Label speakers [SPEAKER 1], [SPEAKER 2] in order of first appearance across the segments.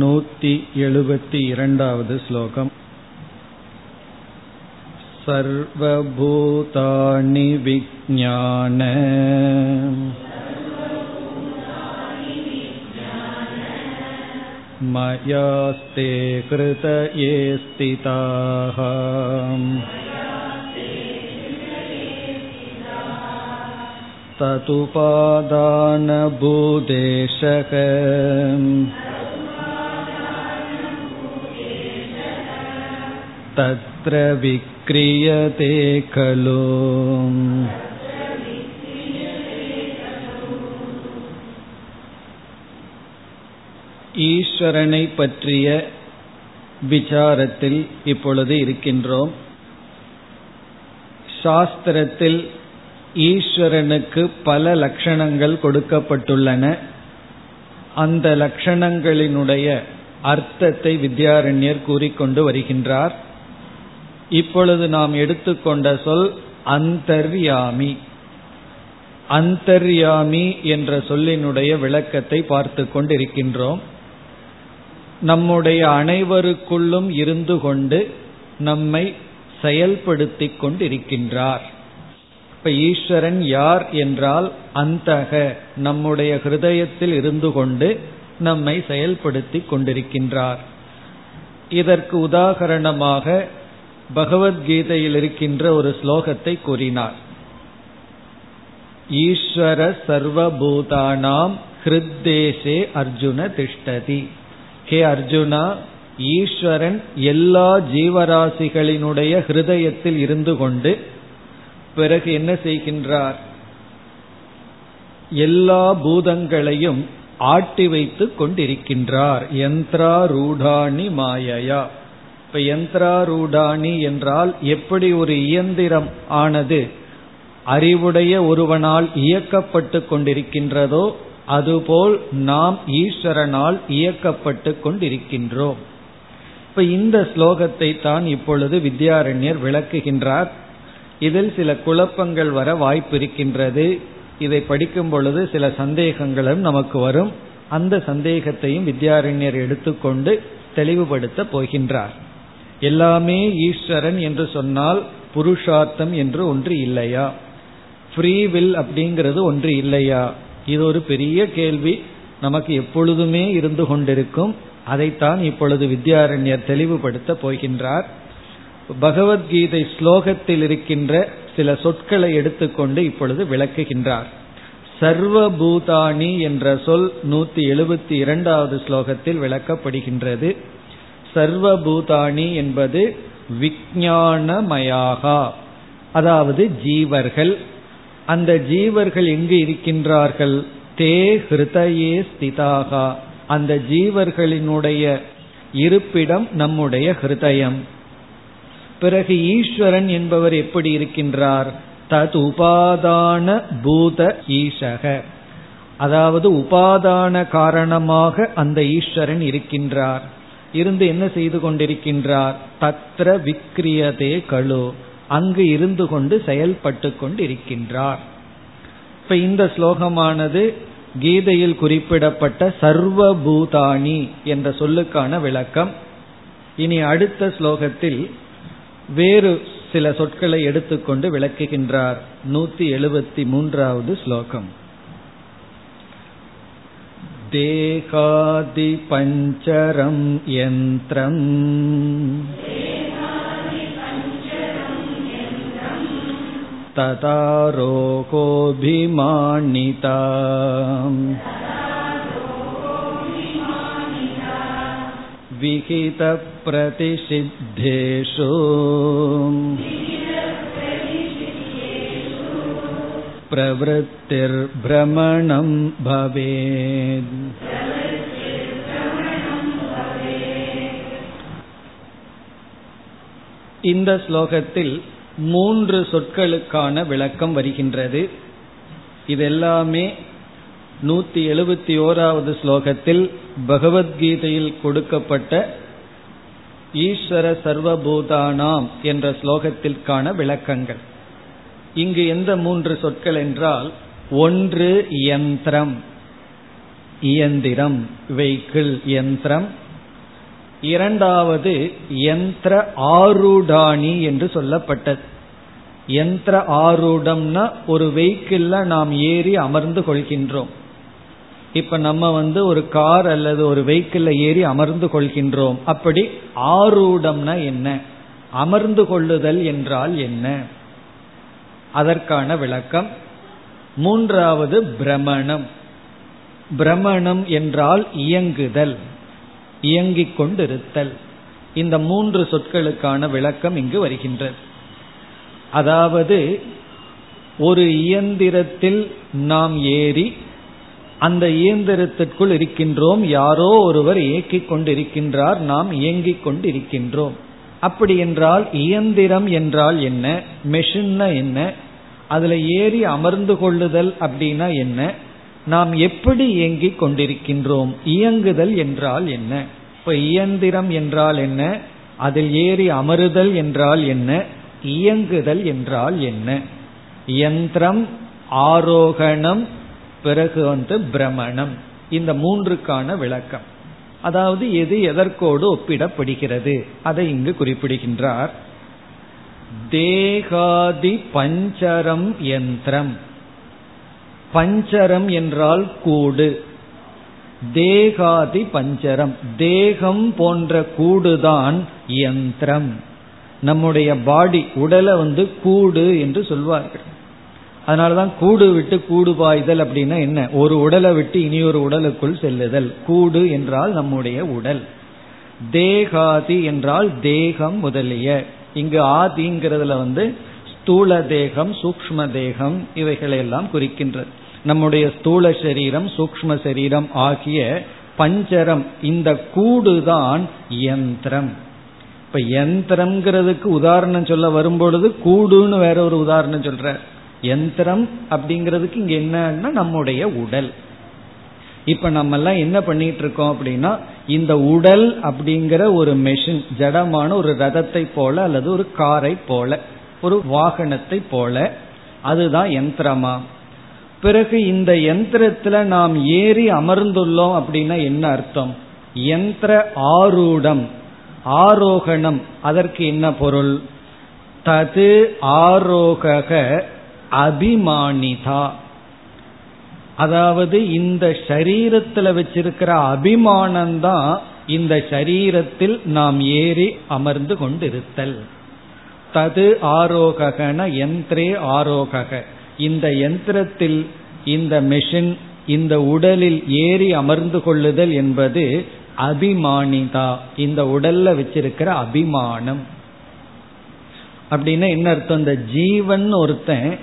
[SPEAKER 1] नूति एळुपति इरण्डावद् श्लोकम् सर्वभूतानि विज्ञान मयास्ते कृत ये स्थिताः तदुपादानभूदेशः तत्र विक्रियते खलु ஈஸ்வரனை பற்றிய விசாரத்தில் இப்பொழுது இருக்கின்றோம் சாஸ்திரத்தில் ஈஸ்வரனுக்கு பல லட்சணங்கள் கொடுக்கப்பட்டுள்ளன அந்த லட்சணங்களினுடைய அர்த்தத்தை வித்யாரண்யர் கூறிக்கொண்டு வருகின்றார் இப்பொழுது நாம் எடுத்துக்கொண்ட சொல் அந்தர்யாமி. அந்தர்யாமி என்ற சொல்லினுடைய விளக்கத்தை பார்த்து கொண்டிருக்கின்றோம். நம்முடைய அனைவருக்குள்ளும் இருந்து கொண்டு நம்மை செயல்படுத்தி கொண்டிருக்கின்றார். இப்ப ஈஸ்வரன் யார் என்றால் அந்தக நம்முடைய ஹிருதயத்தில் இருந்து கொண்டு நம்மை செயல்படுத்தி கொண்டிருக்கின்றார். இதற்கு உதாகரணமாக பகவத்கீதையில் இருக்கின்ற ஒரு ஸ்லோகத்தை கூறினார். ஈஸ்வர சர்வபூதானாம் ஹிருத்தேசே அர்ஜுன திஷ்டதி. ஹே அர்ஜுனா ஈஸ்வரன் எல்லா ஜீவராசிகளினுடைய ஹிருதயத்தில் இருந்து கொண்டு பிறகு என்ன செய்கின்றார்? எல்லா பூதங்களையும் ஆட்டி வைத்து கொண்டிருக்கின்றார். யந்திராரூடாணி மாயையா. இப்ப யந்திராரூடாணி என்றால் எப்படி ஒரு இயந்திரம் ஆனது அறிவுடைய ஒருவனால் இயக்கப்பட்டு கொண்டிருக்கின்றதோ அதுபோல் நாம் ஈஸ்வரனால் இயக்கப்பட்டு கொண்டிருக்கின்றோம். இப்ப இந்த ஸ்லோகத்தை தான் இப்பொழுது வித்யாரண்யர் விளக்குகின்றார். இதில் சில குழப்பங்கள் வர வாய்ப்பு இருக்கின்றது. இதை படிக்கும் பொழுது சில சந்தேகங்களும் நமக்கு வரும். அந்த சந்தேகத்தையும் வித்யாரண்யர் எடுத்துக்கொண்டு தெளிவுபடுத்த போகின்றார். எல்லாமே ஈஸ்வரன் என்று சொன்னால் புருஷார்த்தம் என்று ஒன்று இல்லையா? ஃப்ரீ வில் அப்படிங்கிறது ஒன்று இல்லையா? இது ஒரு பெரிய கேள்வி. நமக்கு எப்பொழுதுமே இருந்து கொண்டிருக்கும். அதைத்தான் இப்பொழுது வித்யாரண்யர் தெளிவுபடுத்த போகின்றார். பகவத்கீதை ஸ்லோகத்தில் இருக்கின்ற சில சொற்களை எடுத்துக்கொண்டு இப்பொழுது விளக்குகின்றார். சர்வபூதானி என்ற சொல் நூத்தி எழுபத்தி இரண்டாவது ஸ்லோகத்தில் விளக்கப்படுகின்றது. சர்வபூதானி என்பது விஞ்ஞானமயாகா. அதாவது ஜீவர்கள். அந்த ஜீவர்கள் எங்கு இருக்கின்றார்கள்? தே ஹிருதயே ஸ்திதாகா. அந்த ஜீவர்களினுடைய இருப்பிடம் நம்முடைய ஹிருதயம். பிறகு ஈஸ்வரன் என்பவர் எப்படி இருக்கின்றார்? தத் உபாதான பூத ஈசக அதாவது உபாதான காரணமாக அந்த ஈஸ்வரன் இருக்கின்றார். இருந்து என்ன செய்து கொண்டிருக்கின்றார்? தத்ர விக்ரியதே கழு அங்கு இருந்து கொண்டு செயல்பட்டு கொண்டிருக்கின்றார். இப்ப இந்த ஸ்லோகமானது கீதையில் குறிப்பிடப்பட்ட சர்வபூதானி என்ற சொல்லுக்கான விளக்கம். இனி அடுத்த ஸ்லோகத்தில் வேறு சில சொற்களை எடுத்துக்கொண்டு விளக்குகின்றார். நூத்தி எழுபத்தி மூன்றாவது ஸ்லோகம். देहादिपञ्चरं यन्त्रम् तदारोगोऽभिमानिता विहितप्रतिषिद्धेषु प्रवृत्तिर्भ्रमणं भवेत् இந்த ஸ்லோகத்தில் மூன்று சொற்களுக்கான விளக்கம் வருகின்றது இதெல்லாமே நூத்தி எழுபத்தி ஓராவது ஸ்லோகத்தில் பகவத்கீதையில் கொடுக்கப்பட்ட ஈஸ்வர சர்வபூதானாம் என்ற ஸ்லோகத்திற்கான விளக்கங்கள் இங்கு எந்த மூன்று சொற்கள் என்றால் ஒன்று யந்திரம் இயந்திரம் வெஹிக்கிள் யந்திரம் இரண்டாவது யந்திர ஆரூடாணி என்று சொல்லப்பட்டது. யந்திர ஆரூடம்னா ஒரு வெஹிக்கிள்ல நாம் ஏறி அமர்ந்து கொள்கின்றோம். இப்ப நம்ம வந்து ஒரு கார் அல்லது ஒரு வெஹிக்கிள்ல ஏறி அமர்ந்து கொள்கின்றோம். அப்படி ஆரூடம்னா என்ன? அமர்ந்து கொள்ளுதல் என்றால் என்ன? அதற்கான விளக்கம். மூன்றாவது பிரமணம். பிரமணம் என்றால் இயங்குதல் இயங்கிக் கொண்டிருத்தல். இந்த மூன்று சொற்களுக்கான விளக்கம் இங்கு வருகின்றது. அதாவது ஒரு இயந்திரத்தில் நாம் ஏறி அந்த இயந்திரத்திற்குள் இருக்கின்றோம். யாரோ ஒருவர் இயக்கிக் கொண்டிருக்கின்றார் நாம் இயங்கிக் கொண்டிருக்கின்றோம். அப்படி என்றால் இயந்திரம் என்றால் என்ன? மெஷின்னா என்ன? அதுல ஏறி அமர்ந்து கொள்ளுதல் அப்படின்னா என்ன? நாம் எப்படி இயங்கிக் கொண்டிருக்கின்றோம்? இயங்குதல் என்றால் என்ன? இப்ப இயந்திரம் என்றால் என்ன? அதில் ஏறி அமருதல் என்றால் என்ன? இயங்குதல் என்றால் என்ன? யந்திரம் ஆரோகணம் பிறகு வந்து பிரமணம். இந்த மூன்றுக்கான விளக்கம். அதாவது எது எதற்கோடு ஒப்பிடப்படுகிறது? அதை இங்கு குறிப்பிடுகின்றார். தேகாதி பஞ்சரம் யந்திரம். பஞ்சரம் என்றால் கூடு. தேகாதி பஞ்சரம். தேகம் போன்ற கூடுதான் யந்திரம். நம்முடைய பாடி உடலை வந்து கூடு என்று சொல்வார்கள். அதனாலதான் கூடு விட்டு கூடு பாய்தல் அப்படின்னா என்ன? ஒரு உடலை விட்டு இனி ஒரு உடலுக்குள் செல்லுதல். கூடு என்றால் நம்முடைய உடல். தேகாதி என்றால் தேகம் முதலிய. இங்கு ஆதிங்கிறதுல வந்து ஸ்தூல தேகம் சூக்ம தேகம் இவைகளை எல்லாம் குறிக்கின்றது நம்முடைய ஸ்தூல சரீரம் சூக்ம சரீரம் ஆகிய பஞ்சரம். இந்த கூடுதான் யந்திரம். இப்ப யந்திரம்ங்கிறதுக்கு உதாரணம் சொல்ல வரும்பொழுது கூடுன்னு வேற ஒரு உதாரணம் சொல்ற. யந்திரம் அப்படிங்கிறதுக்கு இங்க என்னன்னா நம்முடைய உடல். இப்ப நம்ம எல்லாம் என்ன பண்ணிட்டு இருக்கோம் அப்படின்னா இந்த உடல் அப்படிங்கிற ஒரு மெஷின் ஜடமான ஒரு ரதத்தை போல அல்லது ஒரு காரை போல ஒரு வாகனத்தை போல அதுதான் யந்திரமா? பிறகு இந்த யந்திரத்துல நாம் ஏறி அமர்ந்துள்ளோம் அப்படின்னா என்ன அர்த்தம்? யந்திர ஆரூடம் ஆரோகணம் அதற்கு என்ன பொருள்? தது ஆரோக அபிமானிதா. அதாவது இந்த சரீரத்தில் வச்சிருக்கிற அபிமானம்தான் இந்த சரீரத்தில் நாம் ஏறி அமர்ந்து கொண்டிருத்தல். தது ஆரோகன யந்திரே ஆரோகக. இந்த யந்திரத்தில் இந்த மெஷின் இந்த உடலில் ஏறி அமர்ந்து கொள்ளுதல் என்பது அபிமானிதா. இந்த உடல்ல வச்சிருக்கிற அபிமானம். அப்படின்னா என்ன அர்த்தம்? இந்த ஜீவன் ஒருத்தன்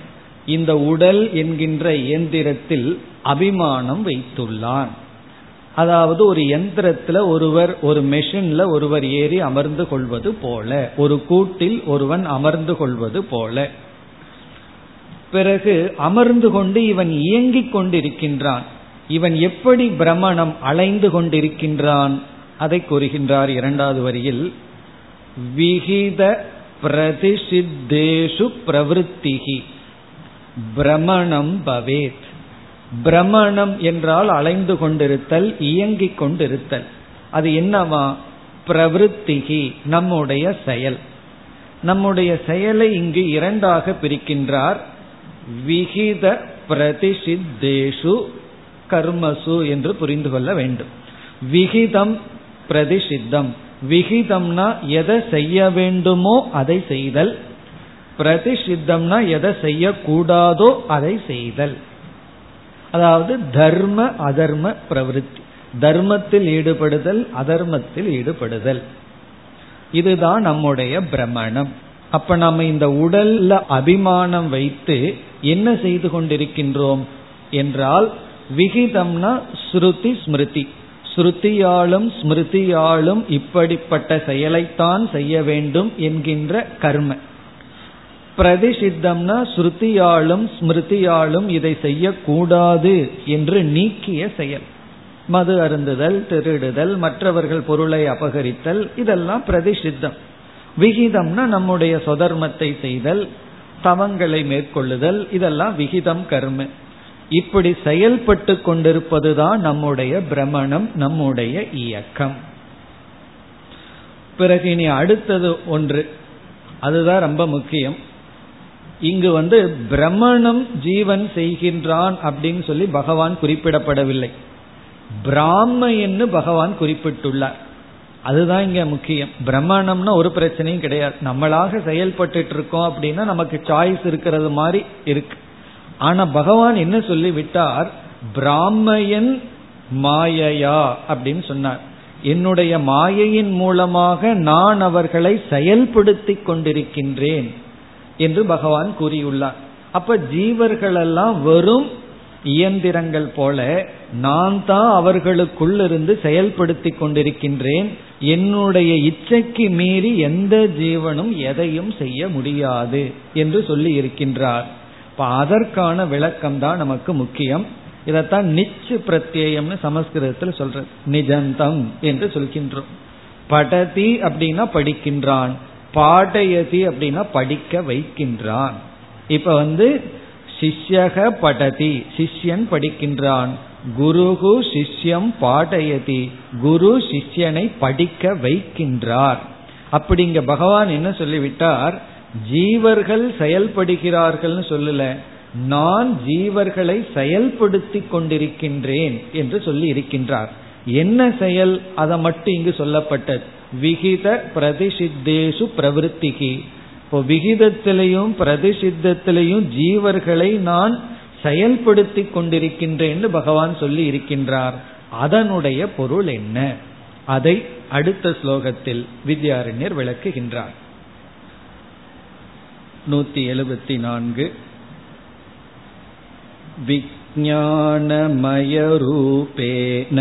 [SPEAKER 1] இந்த உடல் என்கின்ற இயந்திரத்தில் அபிமானம் வைத்துள்ளான். அதாவது ஒரு எந்திரத்துல ஒருவர் ஒரு மெஷின்ல ஒருவர் ஏறி அமர்ந்து கொள்வது போல ஒரு கூட்டில் ஒருவன் அமர்ந்து கொள்வது போல. பிறகு அமர்ந்து கொண்டு இவன் இயங்கிக் கொண்டிருக்கின்றான். இவன் எப்படி பிரமணம் அலைந்து கொண்டிருக்கின்றான்? அதை கூறுகின்றார் இரண்டாவது வரியில் விகித பிரதிஷித்தேஷு பிரவருத்திகி பிரமணம் பவேத். பிரமணம் என்றால் அலைந்து கொண்டிருத்தல் இயங்கிக் கொண்டிருத்தல். அது என்னவா? பிரவருத்திகி நம்முடைய செயல். நம்முடைய செயலை இங்கு இரண்டாக பிரிக்கின்றார். விகித பிரதிஷித்தேஷு கர்மசு என்று புரிந்து கொள்ள வேண்டும். விகிதம் பிரதிஷித்தம். விகிதம்னா எதை செய்ய வேண்டுமோ அதை செய்தல். பிரதிஷித்தம்னா எதை செய்யக்கூடாதோ அதை செய்தல். அதாவது தர்ம அதர்ம பிரவருத்தி. தர்மத்தில் ஈடுபடுதல் அதர்மத்தில் ஈடுபடுதல். இதுதான் நம்முடைய பிரமணம். அப்ப நம்ம இந்த உடல்ல அபிமானம் வைத்து என்ன செய்து கொண்டிருக்கின்றோம் என்றால் விகிதம்னா ஸ்ருதி ஸ்மிருதி. ஸ்ருதியாலும் ஸ்மிருதியாலும் இப்படிப்பட்ட செயலைத்தான் செய்ய வேண்டும் என்கின்ற கர்ம. பிரதிஷித்தம்னா ஸ்ருதியாலும் ஸ்மிருதியாலும் இதை செய்யக்கூடாது என்று நீக்கிய செயல். மது அருந்துதல் திருடுதல் மற்றவர்கள் பொருளை அபகரித்தல் இதெல்லாம் பிரதிஷித்தம். விகிதம்னா நம்முடைய சொதர்மத்தை செய்தல் தவங்களை மேற்கொள்ளுதல் இதெல்லாம் விகிதம் கர்ம. இப்படி செயல்பட்டு கொண்டிருப்பதுதான் நம்முடைய பிரமணம் நம்முடைய இயக்கம். பிறகு இனி அடுத்தது ஒன்று. அதுதான் ரொம்ப முக்கியம். இங்கு வந்து பிரமணம் ஜீவன் செய்கின்றான் அப்படின்னு சொல்லி பகவான் குறிப்பிடப்படவில்லை. பிராமையன்னு பகவான் குறிப்பிட்டுள்ளார். அதுதான் இங்க முக்கியம். பிரம்மணம்னா ஒரு பிரச்சனையும் கிடையாது. நம்மளாக செயல்பட்டு இருக்கோம் அப்படின்னா நமக்கு சாய்ஸ் இருக்கிறது மாதிரி இருக்கு. ஆனா பகவான் என்ன சொல்லி விட்டார் பிராமையன் மாயையா அப்படின்னு சொன்னார். என்னுடைய மாயையின் மூலமாக நான் அவர்களை செயல்படுத்தி கொண்டிருக்கின்றேன். என்று பகவான் கூறியுள்ளார். அப்ப ஜீவர்களெல்லாம் வெறும் இயந்திரங்கள் போல நான் தான் அவர்களுக்குள்ளிருந்து செயல்படுத்தி கொண்டிருக்கின்றேன். என்னுடைய இச்சைக்கு மீறி எந்த ஜீவனும் எதையும் செய்ய முடியாது என்று சொல்லி இருக்கின்றார். இப்ப அதற்கான விளக்கம் தான் நமக்கு முக்கியம். இதைத்தான் நிச்சு பிரத்யேயம்னு சமஸ்கிருதத்தில் சொல்ற நிஜந்தம் என்று சொல்கின்றோம். படதி அப்படின்னா படிக்கின்றான். பாடயதி அப்படின்னா படிக்க வைக்கின்றான். இப்ப வந்து சிஷ்யக படதி சிஷ்யன் படிக்கின்றான். குருகு சிஷ்யம் பாடயதி குரு சிஷ்யனை படிக்க வைக்கின்றார். அப்படிங்க பகவான் என்ன சொல்லிவிட்டார்? ஜீவர்கள் செயல்படுகிறார்கள்னு சொல்லல நான் ஜீவர்களை செயல்படுத்தி கொண்டிருக்கின்றேன் என்று சொல்லி இருக்கின்றார். என்ன செயல்? அதை மட்டும் இங்கு சொல்லப்பட்டது. விகித பிரதிஷித்தேசு பிரவருத்திகி. இப்போ விகிதத்திலையும் பிரதிஷித்திலையும் ஜீவர்களை நான் செயல்படுத்தி கொண்டிருக்கின்றேன்னு பகவான் சொல்லி இருக்கின்றார். அதனுடைய பொருள் என்ன? அதை அடுத்த ஸ்லோகத்தில் வித்யாரண்யர் விளக்குகின்றார். நூத்தி எழுபத்தி நான்கு விஜானமய ரூபேன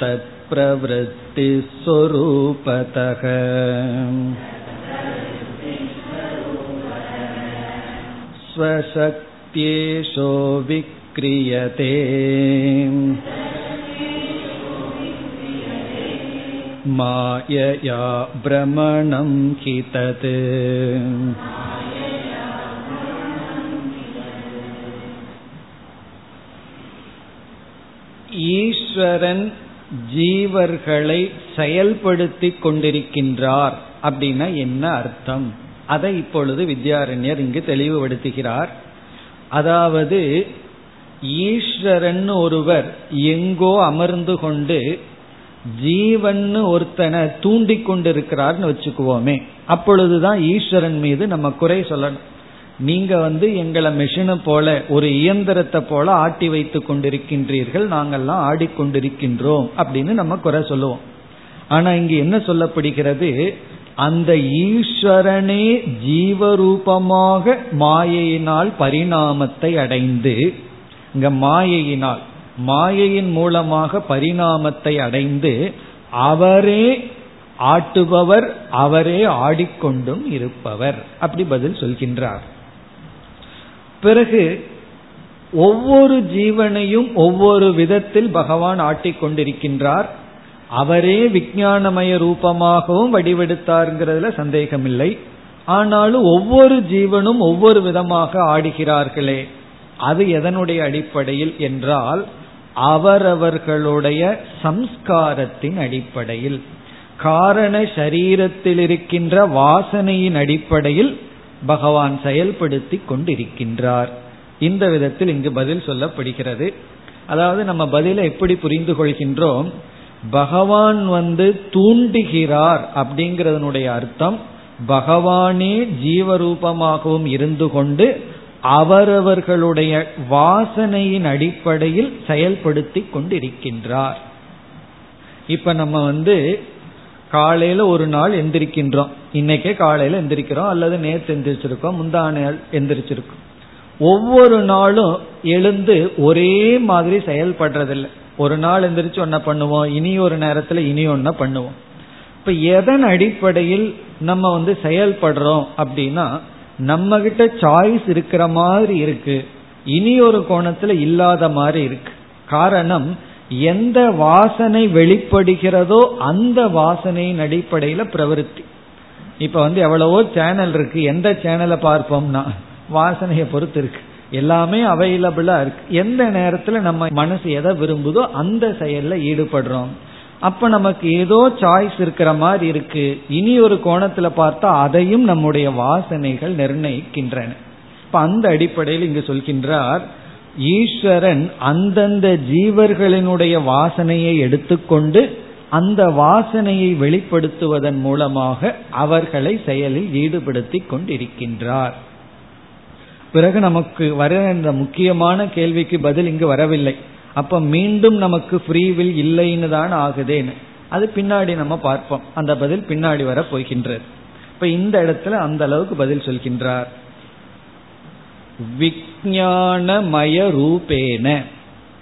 [SPEAKER 1] तत्प्रवृत्तिस्वरूपतः स्वशक्त्येषो विक्रियते मायया भ्रमणं हि तत् ஈஸ்வரன் ஜீவர்களை செயல்படுத்தி கொண்டிருக்கின்றார் அப்படின்னா என்ன அர்த்தம்? அதை இப்பொழுது வித்யாரண்யர் இங்கு தெளிவுபடுத்துகிறார். அதாவது ஈஸ்வரன் ஒருவர் எங்கோ அமர்ந்து கொண்டு ஜீவன் ஒருத்தனை தூண்டி கொண்டிருக்கிறார்னு வச்சுக்குவோமே அப்பொழுதுதான் ஈஸ்வரன் மீது நம்ம குறை சொல்லணும். நீங்க வந்து எங்களை மெஷினை போல ஒரு இயந்திரத்தை போல ஆட்டி வைத்து கொண்டிருக்கின்றீர்கள் நாங்கள்லாம் ஆடிக்கொண்டிருக்கின்றோம் அப்படின்னு நம்ம குறை சொல்லுவோம். ஆனா இங்க என்ன சொல்லப்படுகிறது? அந்த ஈஸ்வரனே ஜீவரூபமாக மாயையினால் பரிணாமத்தை அடைந்து இங்க மாயையினால் மாயையின் மூலமாக பரிணாமத்தை அடைந்து அவரே ஆட்டுபவர் அவரே ஆடிக்கொண்டும் இருப்பவர் அப்படி பதில் சொல்கின்றார். பிறகு ஒவ்வொரு ஜீவனையும் ஒவ்வொரு விதத்தில் பகவான் ஆட்டிக்கொண்டிருக்கின்றார் அவரே விஞ்ஞானமய ரூபமாகவும் வடிவெடுத்தாருங்கிறதுல சந்தேகமில்லை. ஆனாலும் ஒவ்வொரு ஜீவனும் ஒவ்வொரு விதமாக ஆடுகிறார்களே அது எதனுடைய அடிப்படையில் என்றால் அவரவர்களுடைய சம்ஸ்காரத்தின் அடிப்படையில் காரண சரீரத்தில் இருக்கின்ற வாசனையின் அடிப்படையில் பகவான் செயல்படுத்தி கொண்டிருக்கின்றார். இந்த விதத்தில் இங்கு பதில் சொல்லப்படுகிறது. அதாவது நம்ம பதிலை எப்படி புரிந்து கொள்கின்றோம்? பகவான் வந்து தூண்டுகிறார் அப்படிங்கறதனுடைய அர்த்தம் பகவானே ஜீவரூபமாகவும் இருந்து கொண்டு அவரவர்களுடைய வாசனையின் அடிப்படையில் செயல்படுத்தி கொண்டிருக்கின்றார். இப்ப நம்ம வந்து காலையில ஒரு நாள் எந்திரிக்கின்றோம். இன்னைக்கே காலையில எந்திரிக்கிறோம். அல்லது நேற்று எந்திரிச்சிருக்கோம். முந்தா நாள் எந்திரிச்சிருக்கோம். ஒவ்வொரு நாளும் எழுந்து ஒரே மாதிரி செயல்படுறதில்லை. ஒரு நாள் எந்திரிச்சு ஒன்ன பண்ணுவோம். இனி ஒரு நேரத்துல இனி ஒன்ன பண்ணுவோம். இப்ப எதன் அடிப்படையில் நம்ம வந்து செயல்படுறோம் அப்படின்னா நம்ம கிட்ட சாய்ஸ் இருக்கிற மாதிரி இருக்கு. இனி ஒரு கோணத்துல இல்லாத மாதிரி இருக்கு. காரணம் எந்த வாசனை வெளிப்படுகிறதோ அந்த வாசனையின் அடிப்படையில பிரவருத்தி. இப்ப வந்து எவ்வளவோ சேனல் இருக்கு. எந்த சேனலை பார்ப்போம்னா வாசனையை பொறுத்து இருக்கு. எல்லாமே அவைலபிளா இருக்கு. எந்த நேரத்துல நம்ம மனசு எதை விரும்புதோ அந்த செயல்ல ஈடுபடுறோம். அப்ப நமக்கு ஏதோ சாய்ஸ் இருக்கிற மாதிரி இருக்கு. இனி ஒரு கோணத்துல பார்த்தா அதையும் நம்முடைய வாசனைகள் நிர்ணயிக்கின்றன. இப்ப அந்த அடிப்படையில் இங்கு சொல்கின்றார் ஈஸ்வரன் அந்தந்த ஜீவர்களினுடைய வாசனையை எடுத்துக்கொண்டு அந்த வாசனையை வெளிப்படுத்துவதன் மூலமாக அவர்களை செயலில் ஈடுபடுத்தி கொண்டிருக்கின்றார். பிறகு நமக்கு வர என்ற முக்கியமான கேள்விக்கு பதில் இங்கு வரவில்லை. அப்ப மீண்டும் நமக்கு ஃப்ரீவில் இல்லைன்னு தான் ஆகுதேன்னு. அது பின்னாடி நம்ம பார்ப்போம். அந்த பதில் பின்னாடி வர போகின்றது. இப்ப இந்த இடத்துல அந்த அளவுக்கு பதில் சொல்கின்றார். விஜயானமய ரூபேன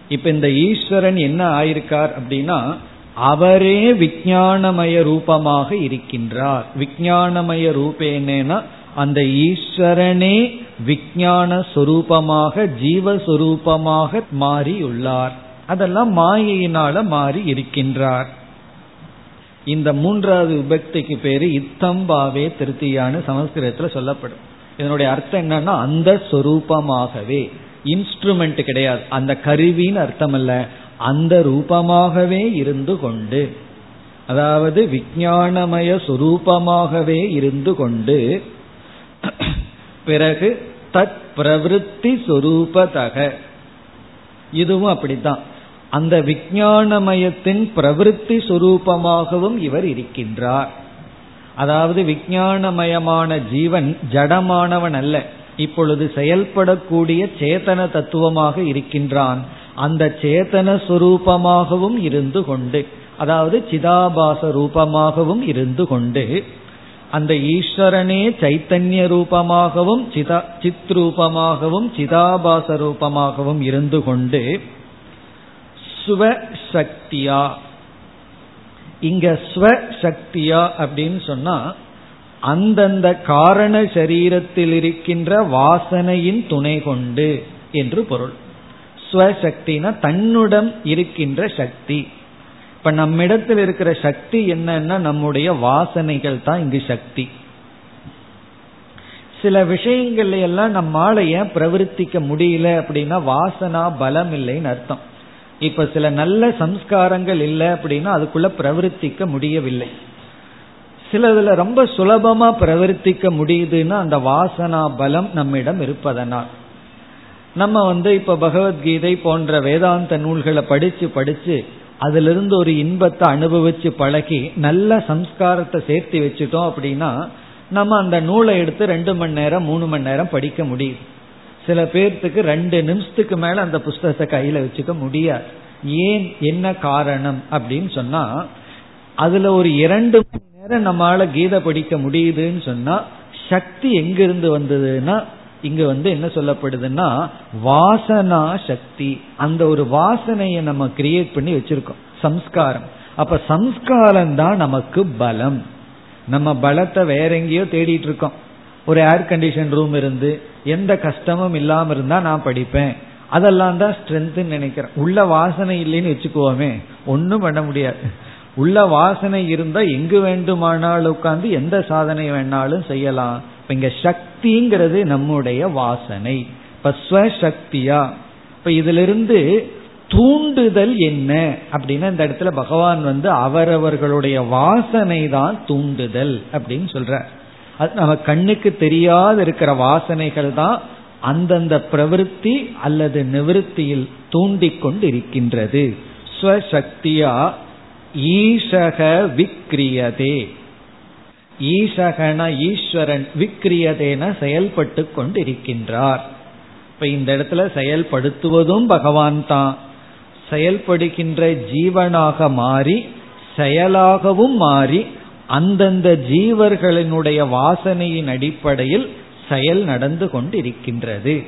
[SPEAKER 1] இப்ப இந்த ஈஸ்வரன் என்ன ஆயிருக்கார் அப்படின்னா அவரே விஜயானமய ரூபமாக இருக்கின்றார். விஜயானமய ரூபேனா அந்த ஈஸ்வரனே விஜயான சொரூபமாக ஜீவஸ்வரூபமாக மாறியுள்ளார். அதெல்லாம் மாயையினால மாறி இருக்கின்றார். இந்த மூன்றாவது விபக்திக்கு பேரு இத்தம்பாவே திருத்தியான்னு சமஸ்கிருதத்துல சொல்லப்படும். இதனுடைய அர்த்தம் என்னன்னா அந்த சொரூபமாகவே. இன்ஸ்ட்ருமெண்ட் கிடையாது. அந்த கருவின்னு அர்த்தம் அல்ல அந்த ரூபமாகவே இருந்து கொண்டு. அதாவது விஜயானமய சுரூபமாகவே இருந்து கொண்டு. பிறகு தத் பிரவருத்தி சொரூபதக. இதுவும் அப்படித்தான். அந்த விஜயானமயத்தின் பிரவருத்தி சுரூபமாகவும் இவர் இருக்கின்றார். அதாவது விஜயானமயமான ஜீவன் ஜடமானவன் அல்ல. இப்பொழுது செயல்படக்கூடிய சேத்தன தத்துவமாக இருக்கின்றான். அந்த சேத்தன சுரூபமாகவும் இருந்து கொண்டு அதாவது சிதாபாச ரூபமாகவும் இருந்து கொண்டு அந்த ஈஸ்வரனே சைத்தன்ய ரூபமாகவும் சிதா சித் ரூபமாகவும் சிதாபாச ரூபமாகவும் இருந்து கொண்டு சுவசக்தியா இங்க ஸ்வசக்தியா அப்படின்னு சொன்னா அந்தந்த காரண சரீரத்தில் இருக்கின்ற வாசனையின் துணை கொண்டு என்று பொருள். ஸ்வசக்தினா தன்னுடன் இருக்கின்ற சக்தி. இப்ப நம்மிடத்தில் இருக்கிற சக்தி என்னன்னா நம்முடைய வாசனைகள் தான் இங்கு சக்தி. சில விஷயங்கள்ல எல்லாம் நம்மால ஏன் பிரவர்த்திக்க முடியல அப்படின்னா வாசனா பலம் இல்லைன்னு அர்த்தம். இப்ப சில நல்ல சம்ஸ்காரங்கள் இல்லை அப்படின்னா அதுக்குள்ள பிரவர்த்திக்க முடியவில்லை. சிலதுல ரொம்ப சுலபமா பிரவர்த்திக்க முடியுதுன்னா அந்த வாசனா பலம் நம்மிடம் இருப்பதனால். நம்ம வந்து இப்ப பகவத்கீதை போன்ற வேதாந்த நூல்களை படிச்சு படிச்சு அதிலிருந்து ஒரு இன்பத்தை அனுபவிச்சு பழகி நல்ல சம்ஸ்காரத்தை சேர்த்து வச்சுட்டோம் அப்படின்னா நம்ம அந்த நூலை எடுத்து ரெண்டு மணி நேரம் மூணு மணி நேரம் படிக்க முடியும். சில பேர்த்துக்கு ரெண்டு நிமிஷத்துக்கு மேல அந்த புஸ்தகத்தை கையில வச்சுக்க முடியாது. ஏன்? என்ன காரணம்? அப்படின்னு சொன்னா அதுல ஒரு இரண்டு மணி நேரம் நம்மளால கீதை படிக்க முடியுதுன்னு சொன்னா சக்தி எங்கிருந்து வந்ததுன்னா இங்க வந்து என்ன சொல்லப்படுதுன்னா வாசனா சக்தி. அந்த ஒரு வாசனையை நம்ம கிரியேட் பண்ணி வச்சிருக்கோம். சம்ஸ்காரம். அப்ப சம்ஸ்காரம் தான் நமக்கு பலம். நம்ம பலத்தை வேற எங்கேயோ தேடிட்டு இருக்கோம். ஒரு ஏர் கண்டிஷன் ரூம் இருந்து எந்த கஷ்டமும் இல்லாம இருந்தா நான் படிப்பேன். அதெல்லாம் தான் ஸ்ட்ரென்த் நினைக்கிறேன். உள்ள வாசனை இல்லைன்னு வச்சுக்குவோமே ஒன்றும் பண்ண முடியாது. உள்ள வாசனை இருந்தா எங்கு வேண்டுமானாலும் உட்கார்ந்து எந்த சாதனை வேணாலும் செய்யலாம். இப்ப இங்க சக்திங்கிறது நம்முடைய வாசனை. இப்ப ஸ்வசக்தியா இப்ப இதுல இருந்து தூண்டுதல் என்ன அப்படின்னா இந்த இடத்துல பகவான் வந்து அவரவர்களுடைய வாசனை தான் தூண்டுதல் அப்படின்னு சொல்ற அது நம்ம கண்ணுக்கு தெரியாத இருக்கிற வாசனைகள் தான் அந்தந்த பிரவருத்தி அல்லது நிவிருத்தியில் தூண்டிக்கொண்டு இருக்கின்றது ஸ்வசக்தியா ஈஷக விக்ரியதே. ஈசகன ஈஸ்வரன் விக்ரியதேன செயல்பட்டு கொண்டிருக்கின்றார். இப்ப இந்த இடத்துல செயல்படுத்துவதும் பகவான் தான். செயல்படுகின்ற ஜீவனாக மாறி செயலாகவும் மாறி அந்தந்த ஜீவர்களினுடைய வாசனையின் அடிப்படையில் செயல் நடந்து கொண்டிருக்கின்றது.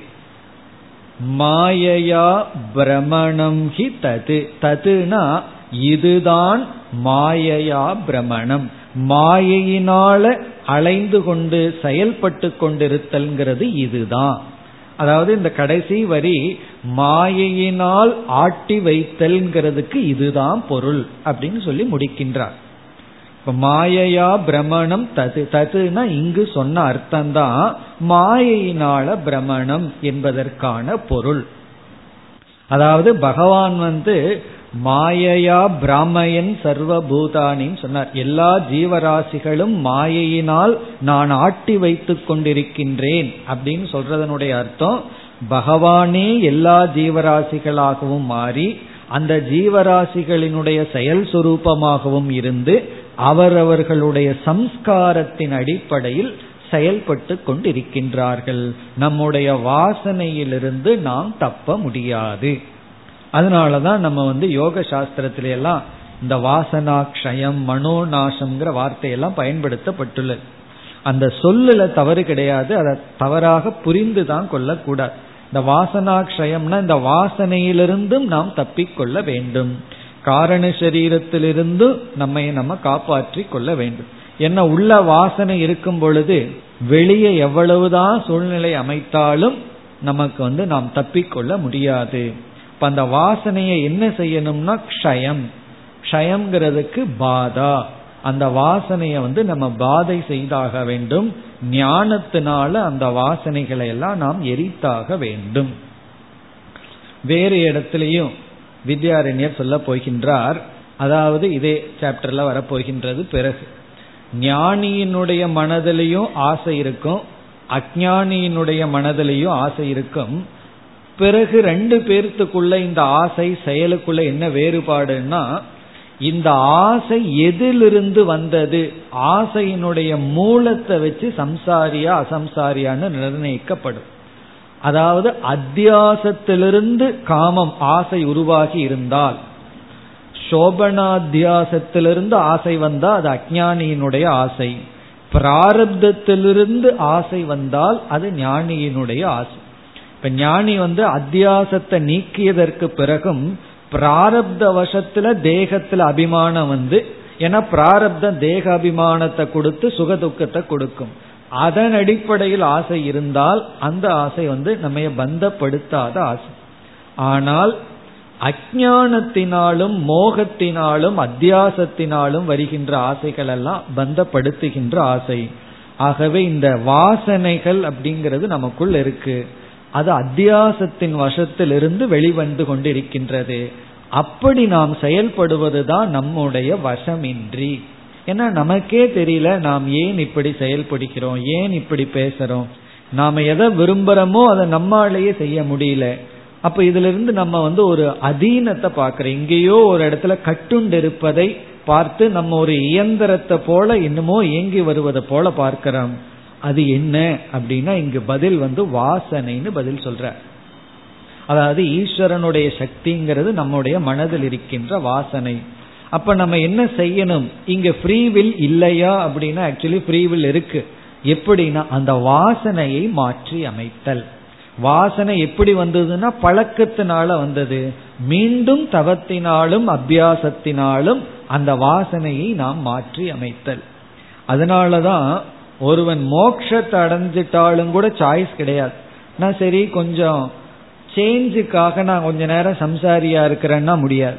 [SPEAKER 1] மாயையா பிரமணம் ஹி தது. ததுனா இதுதான் மாயையா பிரமணம். மாயையினால அலைந்து கொண்டு செயல்பட்டு கொண்டிருத்தல்ங்கிறது இதுதான். அதாவது இந்த கடைசி வரி மாயையினால் ஆட்டி வைத்தல்ங்கிறதுக்கு இதுதான் பொருள் அப்படின்னு சொல்லி முடிக்கின்றார். இப்ப மாயையா பிரமணம் தது ததுனா இங்கு சொன்ன அர்த்தம்தான் மாயையினால பிரமணம் என்பதற்கான பொருள். அதாவது பகவான் வந்து மாயையா பிராமயன் சர்வபூதானின்னு சொன்னார். எல்லா ஜீவராசிகளும் மாயையினால் நான் ஆட்டி வைத்துக் கொண்டிருக்கின்றேன் அப்படின்னு சொல்றதனுடைய அர்த்தம் பகவானே எல்லா ஜீவராசிகளாகவும் மாறி அந்த ஜீவராசிகளினுடைய செயல் சுரூபமாகவும் இருந்து அவரவர்களுடைய சம்ஸ்காரத்தின் அடிப்படையில் செயல்பட்டு கொண்டிருக்கின்றார்கள். நம்முடைய வாசனையிலிருந்து நாம் தப்ப முடியாது. அதனாலதான் நம்ம வந்து யோக சாஸ்திரத்தில எல்லாம் இந்த வாசனாக்ஷயம் மனோநாசம்ங்கிற வார்த்தையெல்லாம் பயன்படுத்தப்பட்டுள்ளது. அந்த சொல்லுல தவறு கிடையாது. அதை தவறாக புரிந்து தான் கொள்ளக்கூடாது. இந்த வாசனா க்ஷயம்னா இந்த வாசனையிலிருந்தும் நாம் தப்பிக்கொள்ள வேண்டும். காரண சரீரத்திலிருந்து நம்மை நம்ம காப்பாற்றி கொள்ள வேண்டும். என்ன உள்ள வாசனை இருக்கும் பொழுது வெளியே எவ்வளவுதான் சூழ்நிலை அமைத்தாலும் நமக்கு வந்து நாம் தப்பிக்கொள்ள முடியாது. இப்ப அந்த வாசனையை என்ன செய்யணும்னா க்ஷயம். க்ஷயம்ங்கிறதுக்கு பாதா. அந்த வாசனையை வந்து நம்ம பாதை செய்தாக வேண்டும். ஞானத்தினால அந்த வாசனைகளை எல்லாம் நாம் எரித்தாக வேண்டும். வேறு இடத்துலையும் வித்யாரண்யர் சொல்ல போகின்றார். அதாவது இதே சாப்டர்ல வரப்போகின்றது பிறகு. ஞானியினுடைய மனதிலையும் ஆசை இருக்கும். அஜானியினுடைய மனதிலையும் ஆசை இருக்கும். பிறகு ரெண்டு பேர்த்துக்குள்ள இந்த ஆசை செயலுக்குள்ள என்ன வேறுபாடுன்னா இந்த ஆசை எதிலிருந்து வந்தது? ஆசையினுடைய மூலத்தை வச்சு சம்சாரியா அசம்சாரியான்னு நிர்ணயிக்கப்படும். அதாவது அத்தியாசத்திலிருந்து காமம் ஆசை உருவாகி இருந்தால். சோபனாத்தியாசத்திலிருந்து ஆசை வந்தா அது அஜானியினுடைய ஆசை. பிராரப்தத்திலிருந்து ஆசை வந்தால் அது ஞானியினுடைய ஆசை. இப்ப ஞானி வந்து அத்தியாசத்தை நீக்கியதற்கு பிறகும் பிராரப்த வசத்துல தேகத்துல அபிமானம் வந்து ஏன்னா பிராரப்தம் தேக அபிமானத்தை கொடுத்து சுகதுக்கத்தை கொடுக்கும். அதன் அடிப்படையில் ஆசை இருந்தால் அந்த ஆசை வந்து நம்ம பந்தப்படுத்தாத ஆசை. ஆனால் அஜானத்தினாலும் மோகத்தினாலும் அத்தியாசத்தினாலும் வருகின்ற ஆசைகள் எல்லாம் பந்தப்படுத்துகின்ற ஆசை. ஆகவே இந்த வாசனைகள் அப்படிங்கிறது நமக்குள் இருக்கு. அது அத்தியாசத்தின் வசத்திலிருந்து வெளிவந்து கொண்டிருக்கின்றது. அப்படி நாம் செயல்படுவதுதான் நம்முடைய வசமின்றி. ஏன்னா நமக்கே தெரியல நாம் ஏன் இப்படி செயல்படுகிறோம் ஏன் இப்படி பேசுறோம். நாம எதை விரும்புறோமோ அதை நம்மளாலேயே செய்ய முடியல. அப்ப இதுல இருந்து நம்ம வந்து ஒரு அதீனத்தை பாக்குறோம் எங்கேயோ ஒரு இடத்துல கட்டுண்டு இருப்பதை பார்த்து நம்ம ஒரு இயந்திரத்தை போல இன்னமோ இயங்கி வருவதை போல பார்க்கிறோம். அது என்ன அப்படின்னா இங்கு பதில் வந்து வாசனைன்னு பதில் சொல்ற. அதாவது ஈஸ்வரனுடைய சக்திங்கிறது நம்முடைய மனதில் இருக்கின்ற வாசனை. அப்ப நம்ம என்ன செய்யணும்? இங்க ஃப்ரீவில் இல்லையா அப்படின்னா ஆக்சுவலி ஃப்ரீவில் இருக்கு. எப்படின்னா அந்த வாசனையை மாற்றி அமைத்தல். வாசனை எப்படி வந்ததுன்னா பழக்கத்தினால வந்தது. மீண்டும் தவத்தினாலும் அபியாசத்தினாலும் அந்த வாசனையை நாம் மாற்றி அமைத்தல். அதனாலதான் ஒருவன் மோட்சத்தை அடைஞ்சிட்டாலும் கூட சாய்ஸ் கிடையாது. நான் சரி கொஞ்சம் சேஞ்சுக்காக நான் கொஞ்ச நேரம் சம்சாரியா இருக்கிறேன்னா முடியாது.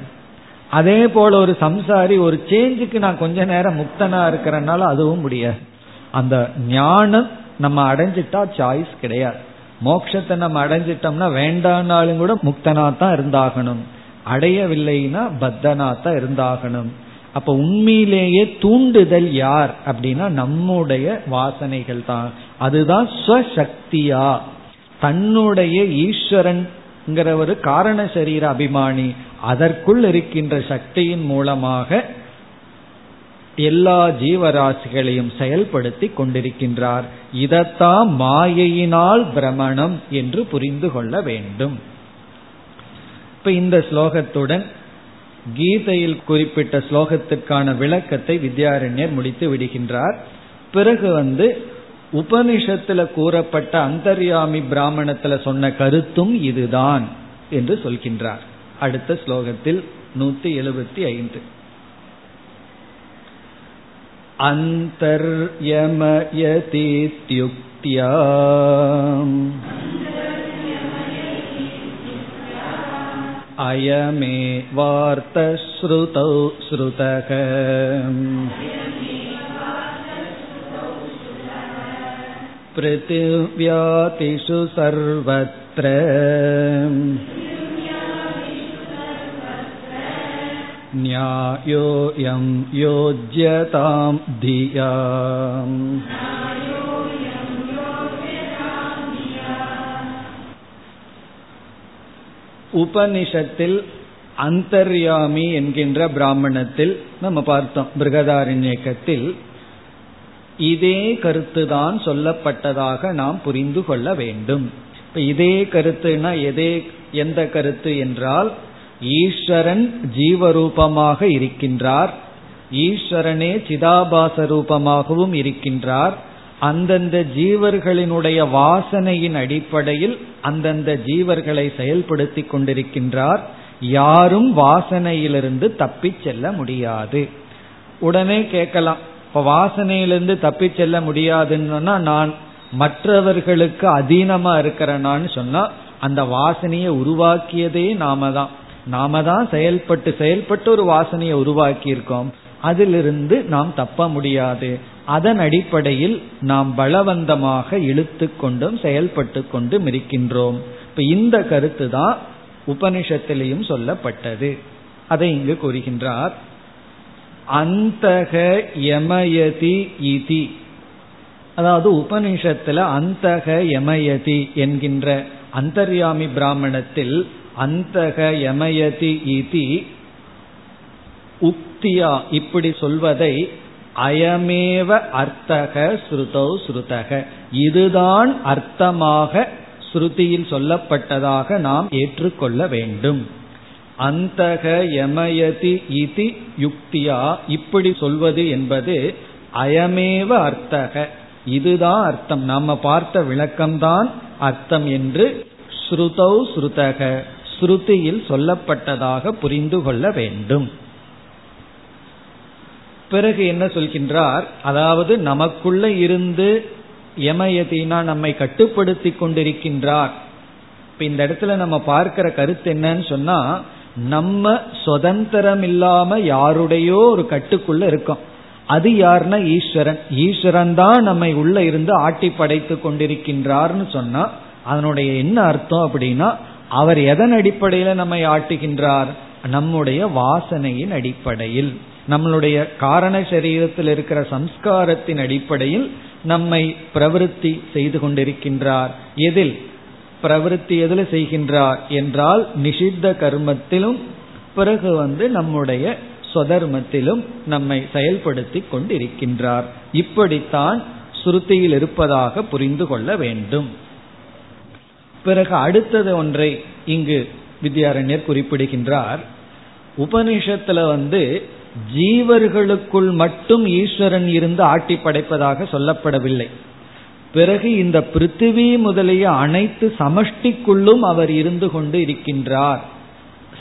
[SPEAKER 1] அதே போல ஒரு சம்சாரி ஒரு சேஞ்சுக்கு நான் கொஞ்ச நேரம் முக்தனா இருக்கிறனால அதுவும் முடியாது. அந்த ஞானம் நம்ம அடைஞ்சிட்டா சாய்ஸ் கிடையாது. மோட்சத்தை நம்ம அடைஞ்சிட்டோம்னா வேண்டானாலும் கூட முக்தனா தான் இருந்தாகணும். அடையவில்லைன்னா பத்தனா தான் இருந்தாகணும். அப்ப உண்மையிலேயே தூண்டுதல் யார் அப்படின்னா நம்முடைய வாசனைகள் தான். அதுதான் ஸ்வசக்தியா. தன்னுடைய ஈஸ்வரன் ஒரு காரண சரீர அபிமானி. அதற்குள் இருக்கின்ற சக்தியின் மூலமாக எல்லா ஜீவராசிகளையும் செயல்படுத்தி கொண்டிருக்கின்றார். இதத்தான் மாயையினால் பிரமணம் என்று புரிந்து கொள்ள வேண்டும். இப்ப இந்த ஸ்லோகத்துடன் கீதையில் குறிப்பிட்ட ஸ்லோகத்திற்கான விளக்கத்தை வித்யாரண்யர் முடித்து விடுகின்றார். பிறகு வந்து உபனிஷத்துல கூறப்பட்ட அந்தர்யாமி பிராமணத்துல சொன்ன கருத்தும் இதுதான் என்று சொல்கின்றார். அடுத்த ஸ்லோகத்தில் நூத்தி எழுபத்தி ஐந்து अन्तर्यमयतीत्युक्त्या अयमेवार्तश्रुतौ श्रुतः पृथिव्यातिषु सर्वत्र न्यायोऽयं योज्यतां धिया உபனிஷத்தில் அந்தர்யாமி என்கின்ற பிராமணத்தில் நம்ம பார்த்தோம் பிருகதாரண்யக்கத்தில் இதே கருத்துதான் சொல்லப்பட்டதாக நாம் புரிந்து கொள்ள வேண்டும் இப்ப இதே கருத்துனா எதே எந்த கருத்து என்றால் ஈஸ்வரன் ஜீவரூபமாக இருக்கின்றார். ஈஸ்வரனே சிதாபாச ரூபமாகவும் இருக்கின்றார். அந்தந்த ஜீவர்களினுடைய வாசனையின் அடிப்படையில் அந்தந்த ஜீவர்களை செயல்படுத்தி கொண்டிருக்கின்றார். யாரும் வாசனையிலிருந்து தப்பி செல்ல முடியாது. உடனே கேட்கலாம் இப்ப வாசனையிலிருந்து தப்பி செல்ல முடியாதுன்னு நான் மற்றவர்களுக்கு அதீனமா இருக்கிறனான்னு சொன்னா அந்த வாசனையை உருவாக்கியதே நாம தான் நாம தான் செயல்பட்டு செயல்பட்டு ஒரு வாசனையை உருவாக்கி இருக்கோம் அதிலிருந்து நாம் தப்ப முடியாது. அதன் அடிப்படையில் நாம் பலவந்தமாக இழுத்து கொண்டும் செயல்பட்டு கொண்டும் இருக்கின்றோம். இப்ப இந்த கருத்து தான் உபனிஷத்திலையும் சொல்லப்பட்டது. அதை இங்கு கூறுகின்றார். அந்தக யமயதி இதி. அதாவது உபனிஷத்துல அந்தக யமயதி என்கின்ற அந்தர்யாமி பிராமணத்தில் அந்தக யமயதி இதி உக்தியா இப்படி சொல்வதை அயமேவ அர்த்தக ஸ்ருதௌ ஸ்ருதக. இதுதான் அர்த்தமாக ஸ்ருதியில் சொல்லப்பட்டதாக நாம் ஏற்றுக்கொள்ள வேண்டும். அந்தக யமயதி இதி யுக்தியா இப்படி சொல்வது என்பது அயமேவ அர்த்தக. இதுதான் அர்த்தம். நாம பார்த்த விளக்கம்தான் அர்த்தம் என்று ஸ்ருதௌ ஸ்ருதக. ஸ்ருதியில் சொல்லப்பட்டதாக புரிந்து கொள்ள வேண்டும். பிறகு என்ன சொல்கின்றார்? அதாவது நமக்குள்ள இருந்து யமயத்தினா நம்மை கட்டுப்படுத்தி கொண்டிருக்கின்றார். இப்ப இந்த இடத்துல நம்ம பார்க்கிற கருத்து என்னன்னு சொன்னா நம்ம சுதந்திரம் இல்லாம யாருடையோ ஒரு கட்டுக்குள்ள இருக்கோம். அது யாருன்னா ஈஸ்வரன். ஈஸ்வரன் தான் நம்மை உள்ள இருந்து ஆட்டி படைத்து கொண்டிருக்கின்றார்னு சொன்னா அதனுடைய என்ன அர்த்தம் அப்படின்னா அவர் எதன் அடிப்படையில நம்மை ஆட்டுகின்றார்? நம்முடைய வாசனையின் அடிப்படையில். நம்மளுடைய காரண சரீரத்தில் இருக்கிற சம்ஸ்காரத்தின் அடிப்படையில் நம்மை பிரவருத்தி செய்து கொண்டிருக்கின்றார். எதில்? பிரவருத்தி எதில் செய்கின்றார்? என்றால் நிஷித்த கர்மத்திலும் பிறகு வந்து நம்முடைய சொதர்மத்திலும் நம்மை செயல்படுத்தி கொண்டிருக்கின்றார். இப்படித்தான் சுருத்தியில் இருப்பதாக புரிந்து கொள்ள வேண்டும். பிறகு அடுத்தது ஒன்றை இங்கு வித்யாரண்யர் குறிப்பிடுகின்றார். உபனிஷத்துல வந்து ஜீவர்களுக்குள் மட்டும் ஈஸ்வரன் இருந்து ஆட்டி படைப்பதாக சொல்லப்படவில்லை. பிறகு இந்த பிருத்திவி முதலிய அனைத்து சமஷ்டிக்குள்ளும் அவர் இருந்து கொண்டு இருக்கின்றார்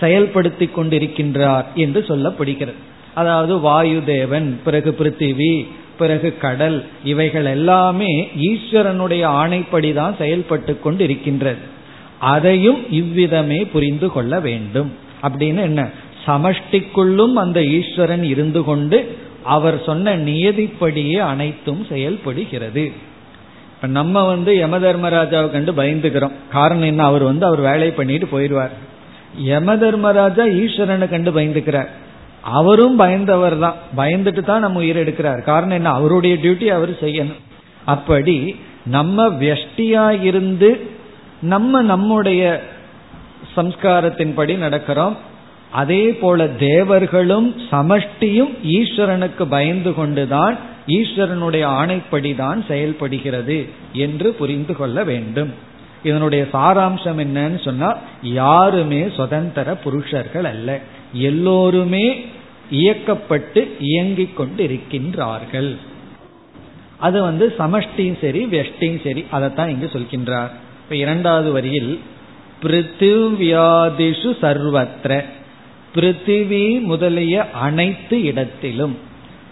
[SPEAKER 1] செயல்படுத்தி கொண்டிருக்கின்றார் என்று சொல்லப்படுகிறது. அதாவது வாயு தேவன் பிறகு பிருத்திவி பிறகு கடல் இவைகள் எல்லாமே ஈஸ்வரனுடைய ஆணைப்படிதான் செயல்பட்டு கொண்டு இருக்கின்றது அதையும் இவ்விதமே புரிந்து கொள்ள வேண்டும். அப்படின்னு என்ன? சமஷ்டிக்குள்ளும் அந்த ஈஸ்வரன் இருந்து கொண்டு அவர் சொன்ன நியதிப்படியே அனைத்தும் செயல்படுகிறது. இப்ப நம்ம வந்து யம தர்மராஜாவை கண்டு பயந்துக்கிறோம். காரணம் என்ன? அவர் வந்து அவர் வேலை பண்ணிட்டு போயிடுவார். யம தர்மராஜா ஈஸ்வரனை கண்டு பயந்துக்கிறார். அவரும் பயந்தவர் தான். பயந்துட்டு தான் நம்ம உயிர் எடுக்கிறார். காரணம் என்ன? அவருடைய டியூட்டி அவர் செய்யணும். அப்படி நம்ம வெஷ்டியா இருந்து நம்ம நம்முடைய சம்ஸ்காரத்தின்படி நடக்கிறோம். அதே போல தேவர்களும் சமஷ்டியும் ஈஸ்வரனுக்கு பயந்து கொண்டுதான் ஈஸ்வரனுடைய ஆணைப்படிதான் செயல்படுகிறது என்று புரிந்து கொள்ள வேண்டும். இதனுடைய சாராம்சம் என்னன்னு சொன்னா யாருமே சுதந்திர புருஷர்கள் அல்ல. எல்லோருமே இயக்கப்பட்டு இயங்கிக் கொண்டிருக்கின்றார்கள். அது வந்து சமஷ்டியும் சரி வெஷ்டியும் சரி அதைத்தான் இங்கு சொல்கின்றார். இப்ப இரண்டாவது வரியில் பிருத்திவியாதிஷு சர்வத்திர பிருத்திவி முதலிய அனைத்து இடத்திலும்.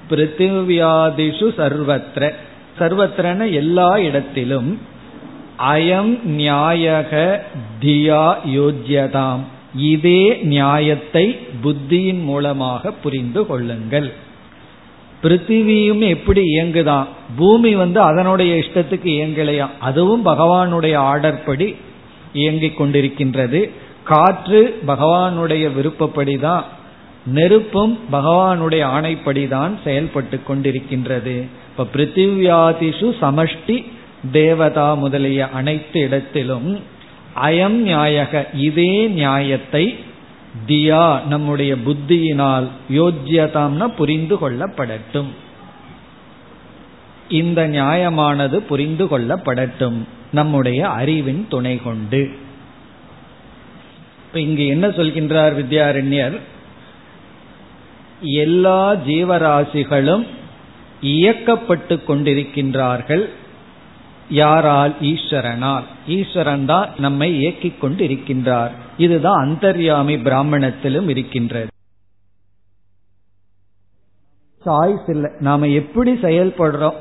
[SPEAKER 1] பிருத்திவியாதிஷு சர்வத்திர சர்வத்திரன எல்லா இடத்திலும் அயம் நியாயக தியா யோஜ்யதாம். இதே நியாயத்தை புத்தியின் மூலமாக புரிந்து கொள்ளுங்கள். பிருத்திவியும் எப்படி இயங்குதான்? பூமி வந்து அதனுடைய இஷ்டத்துக்கு இயங்கலையா? அதுவும் பகவானுடைய ஆர்டர் படி இயங்கிக் கொண்டிருக்கின்றது. காற்று பகவானுடைய விருப்பப்படிதான் நெருப்பும் பகவானுடைய ஆணைப்படிதான் செயல்பட்டு கொண்டிருக்கின்றது. இப்ப பிருத்திவியாதிஷு சமஷ்டி தேவதா முதலிய அனைத்து இடத்திலும் அயம் நியாயக இதே நியாயத்தை தியா நம்முடைய புத்தியினால் யோஜ்யதாம்னா புரிந்து கொள்ளப்படட்டும். இந்த நியாயமானது புரிந்து கொள்ளப்படட்டும் நம்முடைய அறிவின் துணை கொண்டு. இப்ப இங்கு என்ன சொல்கின்றார் வித்யாரண்யர்? எல்லா ஜீவராசிகளும் இயக்கப்பட்டு கொண்டிருக்கின்றார்கள். யாரால் ஈஸ்வரனால்? ஈஸ்வரன் தான் நம்மை இயக்கிக் கொண்டு இருக்கின்றார் இதுதான் அந்தர்யாமி பிராமணத்திலும் இருக்கின்றது. சாய்ஸ் இல்லை. நாம எப்படி செயல்படுறோம்?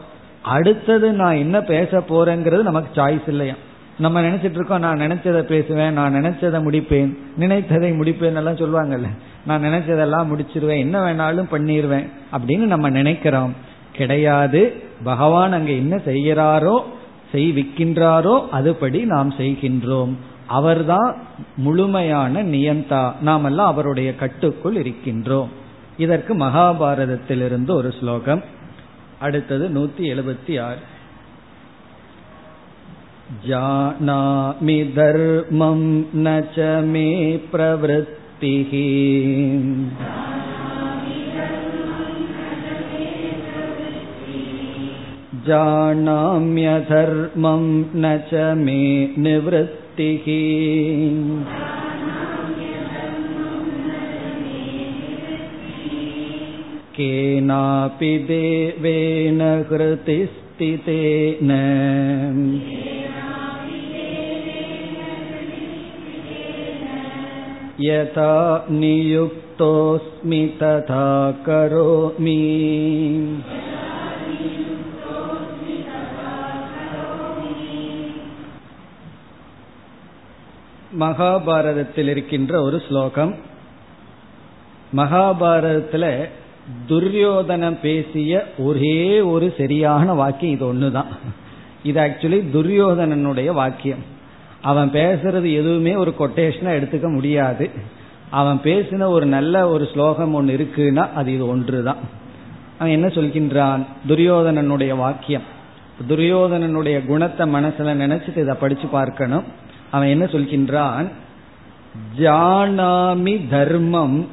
[SPEAKER 1] அடுத்தது நான் என்ன பேச போறேங்கிறது நமக்கு சாய்ஸ் இல்லையா நம்ம நினைச்சிட்டு இருக்கோம் நான் நினைச்சதை பேசுவேன் நான் நினைச்சதை முடிப்பேன் நினைத்ததை முடிப்பேன் எல்லாம் சொல்லுவாங்கல்ல. நான் நினைச்சதெல்லாம் முடிச்சிருவேன் என்ன வேணாலும் பண்ணிடுவேன் அப்படின்னு நம்ம நினைக்கிறோம். கிடையாது. பகவான் அங்க என்ன செய்கிறாரோ செய்விக்கின்றாரோ அதுபடி நாம் செய்கின்றோம் அவர்தான் முழுமையான நியந்தா நாம் எல்லாம் அவருடைய கட்டுக்குள் இருக்கின்றோம் இதற்கு மகாபாரதத்திலிருந்து ஒரு ஸ்லோகம் அடுத்தது நூத்தி எழுபத்தி ஆறு जानामि धर्मं न च मे प्रवृत्तिः जानाम्यधर्मं न च मे निवृत्तिः केनापि देवेन हृतिस्थितेन यथा नियुक्तोऽस्मि तथा करोमि மகாபாரதத்தில் இருக்கின்ற ஒரு ஸ்லோகம். மகாபாரதத்தில் துரியோதனம் பேசிய ஒரே ஒரு சரியான வாக்கியம் இது ஒண்ணுதான். இது ஆக்சுவலி துரியோதனனுடைய வாக்கியம். அவன் பேசுறது எதுவுமே ஒரு கொட்டேஷனா எடுத்துக்க முடியாது. அவன் பேசின ஒரு நல்ல ஒரு ஸ்லோகம் ஒன்று இருக்குன்னா அது இது ஒன்று தான் அவன் என்ன சொல்கின்றான்? துரியோதனனுடைய வாக்கியம். துரியோதனனுடைய குணத்தை மனசுல நினைச்சிட்டு இதை படிச்சு பார்க்கணும். அவன் என்ன சொல்கின்றான்? ஜானாமி தர்மம்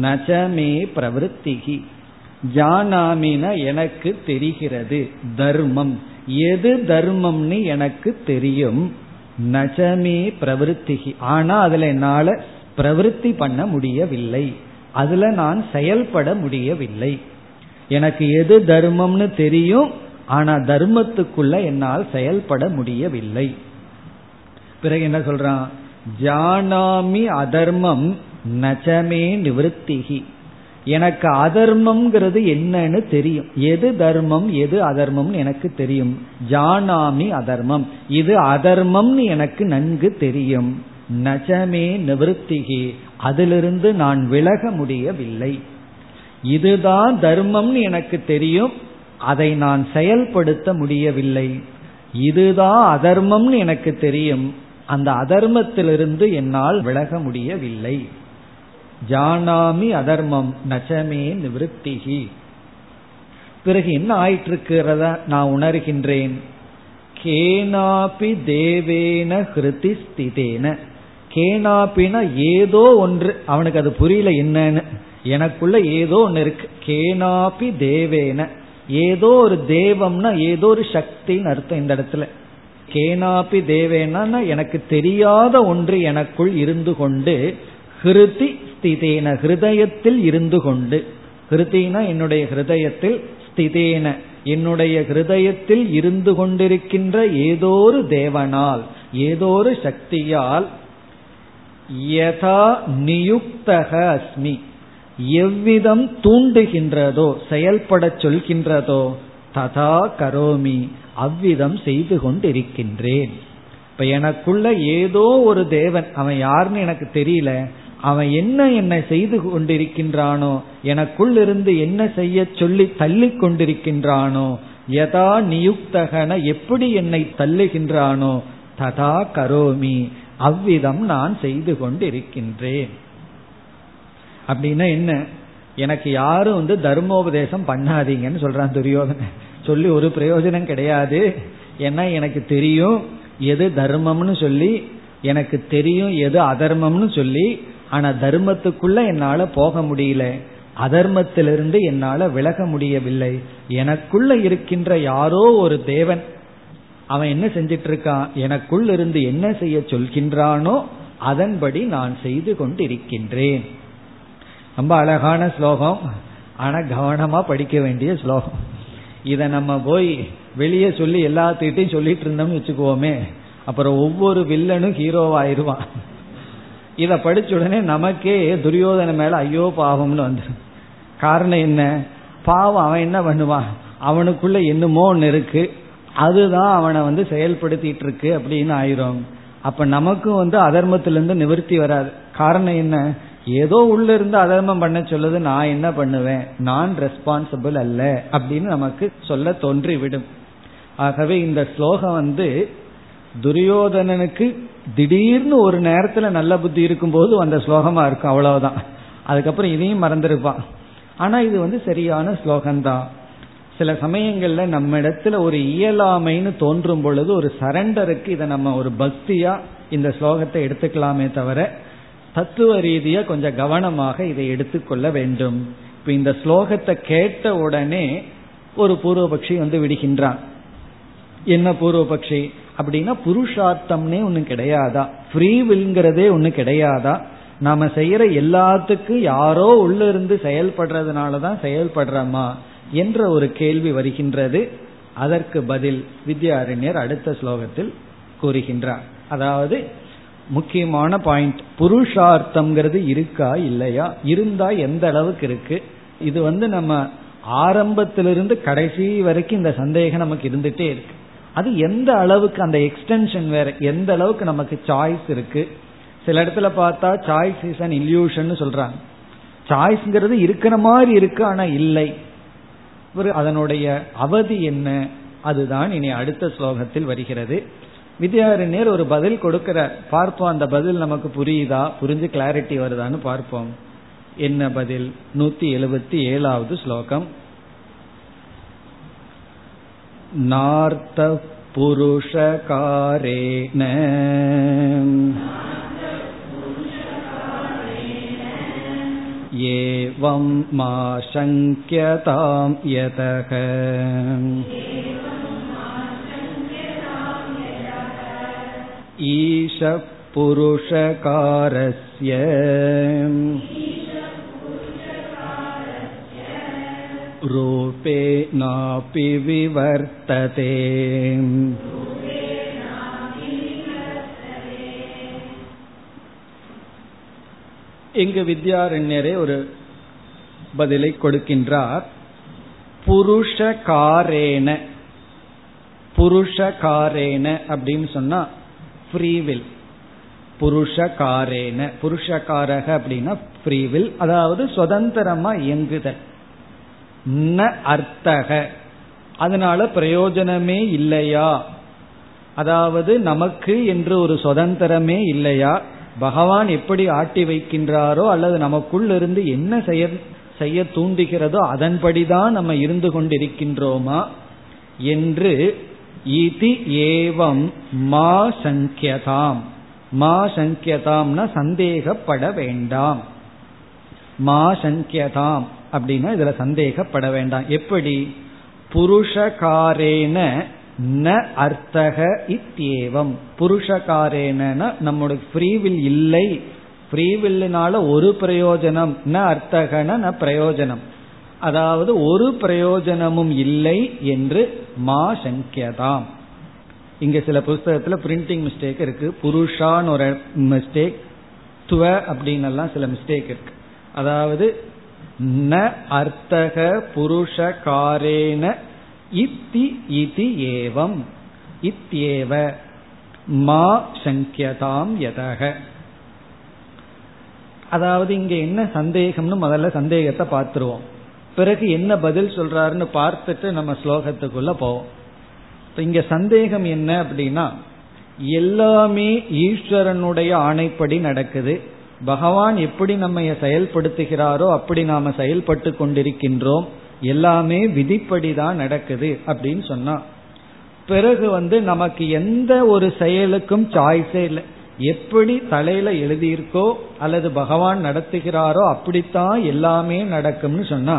[SPEAKER 1] நஜமே பிரவருத்திகி. ஜானாமின எனக்கு தெரிகிறது தர்மம். எது தர்மம்னு எனக்கு தெரியும் நஜமே பிரவருத்திகி. ஆனா அதுல என்னால பிரவருத்தி பண்ண முடியவில்லை. அதுல நான் செயல்பட முடியவில்லை. எனக்கு எது தர்மம்னு தெரியும் ஆனா தர்மத்துக்குள்ள என்னால் செயல்பட முடியவில்லை. பிறகு என்ன சொல்றான்? ஜானாமி அதர்மம் நச்சமே நிவத்திகி எனக்கு அதர்மம்ங்கிறது என்னன்னு தெரியும். எது தர்மம் எது அதர்மம்னு எனக்கு தெரியும். ஜானாமி அதர்மம். இது அதர்மம்னு எனக்கு நன்கு தெரியும். நஜமே நிவத்திகி அதிலிருந்து நான் விலக முடியவில்லை. இதுதான் தர்மம்னு எனக்கு தெரியும். அதை நான் செயல்படுத்த முடியவில்லை. இதுதான் அதர்மம்னு எனக்கு தெரியும். அந்த அதர்மத்திலிருந்து என்னால் விலக முடியவில்லை. ஜானாமி அதர்மம் நச்சமே நிவத்திகி பிறகு என்ன ஆயிட்டு இருக்கிறத நான் உணர்கின்றேன். கேனாபி தேவேன ஹிருதி ஸ்திதேன. கேனாப்பினா ஏதோ ஒன்று அவனுக்கு அது புரியல என்னன்னு. எனக்குள்ள ஏதோ ஒன்று இருக்கு. கேனாபி தேவேன. ஏதோ ஒரு தேவம்னா ஏதோ ஒரு சக்தின்னு அர்த்தம் இந்த இடத்துல. கேனாபி தேவேனா எனக்கு தெரியாத ஒன்று எனக்குள் இருந்து கொண்டு ஹிருதி ஸ்திதேன ஹிருதயத்தில் இருந்து கொண்டு. ஹிருதினா என்னுடைய ஹிருதயத்தில் ஸ்திதேன என்னுடைய ஹிருதயத்தில் இருந்து கொண்டிருக்கின்ற ஏதோ ஒரு தேவனால் ஏதோ ஒரு சக்தியால் யதா நியுக்தக அஸ்மி எவ்விதம் தூண்டுகின்றதோ செயல்பட சொல்கின்றதோ ததா கரோமி. அவ்விதம் செய்து கொண்டிருக்கின்றேன். இப்ப எனக்குள்ள ஏதோ ஒரு தேவன் அவன் யாருன்னு எனக்கு தெரியல. அவன் என்ன என்னை செய்து கொண்டிருக்கின்றானோ எனக்குள் இருந்து என்ன செய்ய சொல்லி தள்ளி கொண்டிருக்கின்றானோ யதா நியுக்தகன எப்படி என்னை தள்ளுகின்றானோ ததா கரோமி அவ்விதம் நான் செய்து கொண்டிருக்கின்றேன். அப்படின்னா என்ன? எனக்கு யாரும் வந்து தர்மோபதேசம் பண்ணாதீங்கன்னு சொல்றான் துரியோதன சொல்லி ஒரு பிரயோஜனம் கிடையாது. ஏன்னா எனக்கு தெரியும் எது தர்மம்னு சொல்லி எனக்கு தெரியும் எது அதர்மம்னு சொல்லி ஆனா தர்மத்துக்குள்ள என்னால போக முடியல. அதர்மத்திலிருந்து என்னால விலக முடியவில்லை. எனக்குள்ள இருக்கின்ற யாரோ ஒரு தேவன் அவன் என்ன செஞ்சிட்டு இருக்கான் எனக்குள் இருந்து என்ன செய்ய சொல்கின்றானோ அதன்படி நான் செய்து கொண்டிருக்கின்றேன். ரொம்ப அழகான ஸ்லோகம். ஆனா கவனமா படிக்க வேண்டிய ஸ்லோகம். இதை நம்ம போய் வெளியே சொல்லி எல்லாத்துக்கிட்டையும் சொல்லிட்டு இருந்தோம்னு வச்சுக்குவோமே. அப்புறம் ஒவ்வொரு வில்லனும் ஹீரோவாயிருவான் இதை படிச்ச உடனே நமக்கே துரியோதன மேல ஐயோ பாவம்னு வந்துடும் காரணம் என்ன? பாவம் அவன் என்ன பண்ணுவான்? அவனுக்குள்ள என்னமோ ஒன்று இருக்கு. அதுதான் அவனை வந்து செயல்படுத்திட்டு இருக்கு அப்படின்னு ஆயிரும். அப்ப நமக்கும் வந்து அதர்மத்திலிருந்து நிவர்த்தி வராது. காரணம் என்ன? ஏதோ உள்ள இருந்து அதர்மம் பண்ண சொல்லுது நான் என்ன பண்ணுவேன்? நான் ரெஸ்பான்சிபிள் அல்ல அப்படின்னு நமக்கு சொல்ல தோன்றிவிடும். ஆகவே இந்த ஸ்லோகம் வந்து துரியோதனனுக்கு திடீர்னு ஒரு நேரத்துல நல்ல புத்தி இருக்கும்போது அந்த ஸ்லோகமா இருக்கும் அவ்வளவுதான். அதுக்கப்புறம் இதையும் மறந்துருப்பான். ஆனா இது வந்து சரியான ஸ்லோகம்தான். சில சமயங்கள்ல நம்ம இடத்துல ஒரு இயலாமைன்னு தோன்றும் பொழுது ஒரு சரண்டருக்கு இதை நம்ம ஒரு பக்தியா இந்த ஸ்லோகத்தை எடுத்துக்கலாமே தவிர தத்துவ ரீதியா கொஞ்சம் கவனமாக இதை எடுத்துக்கொள்ள வேண்டும். இப்ப இந்த ஸ்லோகத்தை கேட்ட உடனே ஒரு பூர்வபக்ஷி வந்து விடுகின்றான். என்ன பூர்வபக்ஷி? அப்படின்னா புருஷார்த்தம்னே ஒண்ணு கிடையாதா? ஃப்ரீ வில்ங்கிறதே ஒண்ணு கிடையாதா? நாம செய்யற எல்லாத்துக்கும் யாரோ உள்ள இருந்து செயல்படுறதுனாலதான் செயல்படுறோமா? என்ற ஒரு கேள்வி வருகின்றது. அதற்கு பதில் வித்யாரண்யர் அடுத்த ஸ்லோகத்தில் கூறுகின்றார். அதாவது முக்கியமான பாயிண்ட் புருஷார்த்தம்ங்கிறது இருக்கா இல்லையா? இருந்தா எந்த அளவுக்கு இருக்கு? இது வந்து நம்ம ஆரம்பத்திலிருந்து கடைசி வரைக்கும் இந்த சந்தேகம் நமக்கு இருந்துட்டே இருக்கு. அது எந்த அளவுக்கு அந்த எக்ஸ்டென்ஷன் வேற எந்த அளவுக்கு நமக்கு சாய்ஸ் இருக்கு? சில இடத்துல பார்த்தா சாய்ஸ் இஸ் அன் இல்யூஷன் சொல்றாங்க. சாய்ஸ்ங்கிறது இருக்கிற மாதிரி இருக்கு ஆனா இல்லை. அதனுடைய அவதி என்ன? அதுதான் இனி அடுத்த ஸ்லோகத்தில் வருகிறது. வித்யாரண்யர் ஒரு பதில் கொடுக்கிற பார்ப்போம் அந்த பதில் நமக்கு புரியுதா புரிஞ்சு கிளாரிட்டி வருதான்னு பார்ப்போம் என்ன பதில் நூத்தி எழுபத்தி ஏழாவது ஸ்லோகம் நார்த்த புருஷகாரேன एवं मा शङ्क्यतां यतः ईशः पुरुषकारस्य रूपेणापि विवर्तते இங்கு வித்யாரண்யரே ஒரு பதிலை கொடுக்கின்றார் புருஷகாரேன புருஷகாரேன அப்படின்னு சொன்னா ஃப்ரீவில் புருஷகாரேன. புருஷகாரக அப்படின்னா ஃப்ரீவில் அதாவது சுதந்திரமா இயங்குதல். ந அர்த்தக. அதனால பிரயோஜனமே இல்லையா? அதாவது நமக்கு என்று ஒரு சுதந்திரமே இல்லையா? பகவான் எப்படி ஆட்டி வைக்கின்றாரோ அல்லது நமக்குள் இருந்து என்ன செய்ய செய்ய தூண்டுகிறதோ அதன்படிதான் நம்ம இருந்து கொண்டிருக்கின்றோமா? என்று இது ஏவம் மா சங்கியதாம். மா சங்கியதாம்னா சந்தேகப்பட வேண்டாம். மா சங்கியதாம் அப்படின்னா இதுல சந்தேகப்பட வேண்டாம். எப்படி? புருஷகாரேன ந அர்த்தக இத்தியேவம். புருஷகாரேன நம்முடைய ஃப்ரீவில் இல்லை. ஃப்ரீவில்னால ஒரு பிரயோஜனம் ந அர்த்தகன ந பிரயோஜனம். அதாவது ஒரு பிரயோஜனமும் இல்லை என்று மா சங்கியதாம். இங்க சில புஸ்தகத்துல பிரிண்டிங் மிஸ்டேக் இருக்கு. புருஷான்னு ஒரு மிஸ்டேக் துவ அப்படின்னு எல்லாம் சில மிஸ்டேக் இருக்கு. அதாவது ந அர்த்தக புருஷ காரேன இத்தி இதி ஏவம். இத்தியேவ. மா சங்கியதாம் யதக. அதாவது இங்க என்ன சந்தேகம்னு முதல்ல சந்தேகத்தை பார்த்துருவோம். பிறகு என்ன பதில் சொல்றாருன்னு பார்த்துட்டு நம்ம ஸ்லோகத்துக்குள்ள போவோம். இங்க சந்தேகம் என்ன அப்படின்னா எல்லாமே ஈஸ்வரனுடைய ஆணைப்படி நடக்குது. பகவான் எப்படி நம்ம செயல்படுத்துகிறாரோ அப்படி நாம செயல்பட்டு கொண்டிருக்கின்றோம். எல்லாமே விதிப்படி தான் நடக்குது அப்படின்னு சொன்னா பிறகு வந்து நமக்கு எந்த ஒரு செயலுக்கும் சாய்ஸே இல்லை. எப்படி தலையில எழுதியிருக்கோ அல்லது பகவான் நடத்துகிறாரோ அப்படித்தான் எல்லாமே நடக்கும்னு சொன்னா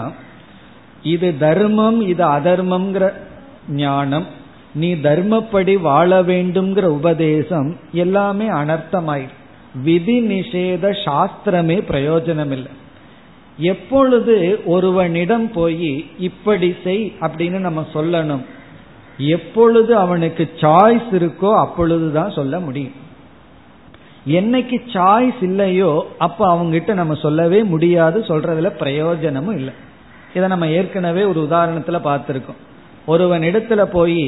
[SPEAKER 1] இது தர்மம் இது அதர்மம்ங்கிற ஞானம். நீ தர்மப்படி வாழ வேண்டும்ங்கிற உபதேசம் எல்லாமே அனர்த்தமாயிரு. விதி நிஷேத சாஸ்திரமே பிரயோஜனம் இல்லை எப்பொழுது ஒருவனிடம் போய் இப்படி செய் அப்படின்னு நம்ம சொல்லணும். எப்பொழுது அவனுக்கு சாய்ஸ் இருக்கோ அப்பொழுதுதான் சொல்ல முடியும். என்னைக்கு சாய்ஸ் இல்லையோ அப்ப அவங்ககிட்ட நம்ம சொல்லவே முடியாது சொல்றதுல பிரயோஜனமும் இல்லை. இதை நம்ம ஏற்கனவே ஒரு உதாரணத்துல பார்த்திருக்கோம். ஒருவன் இடத்துல போய்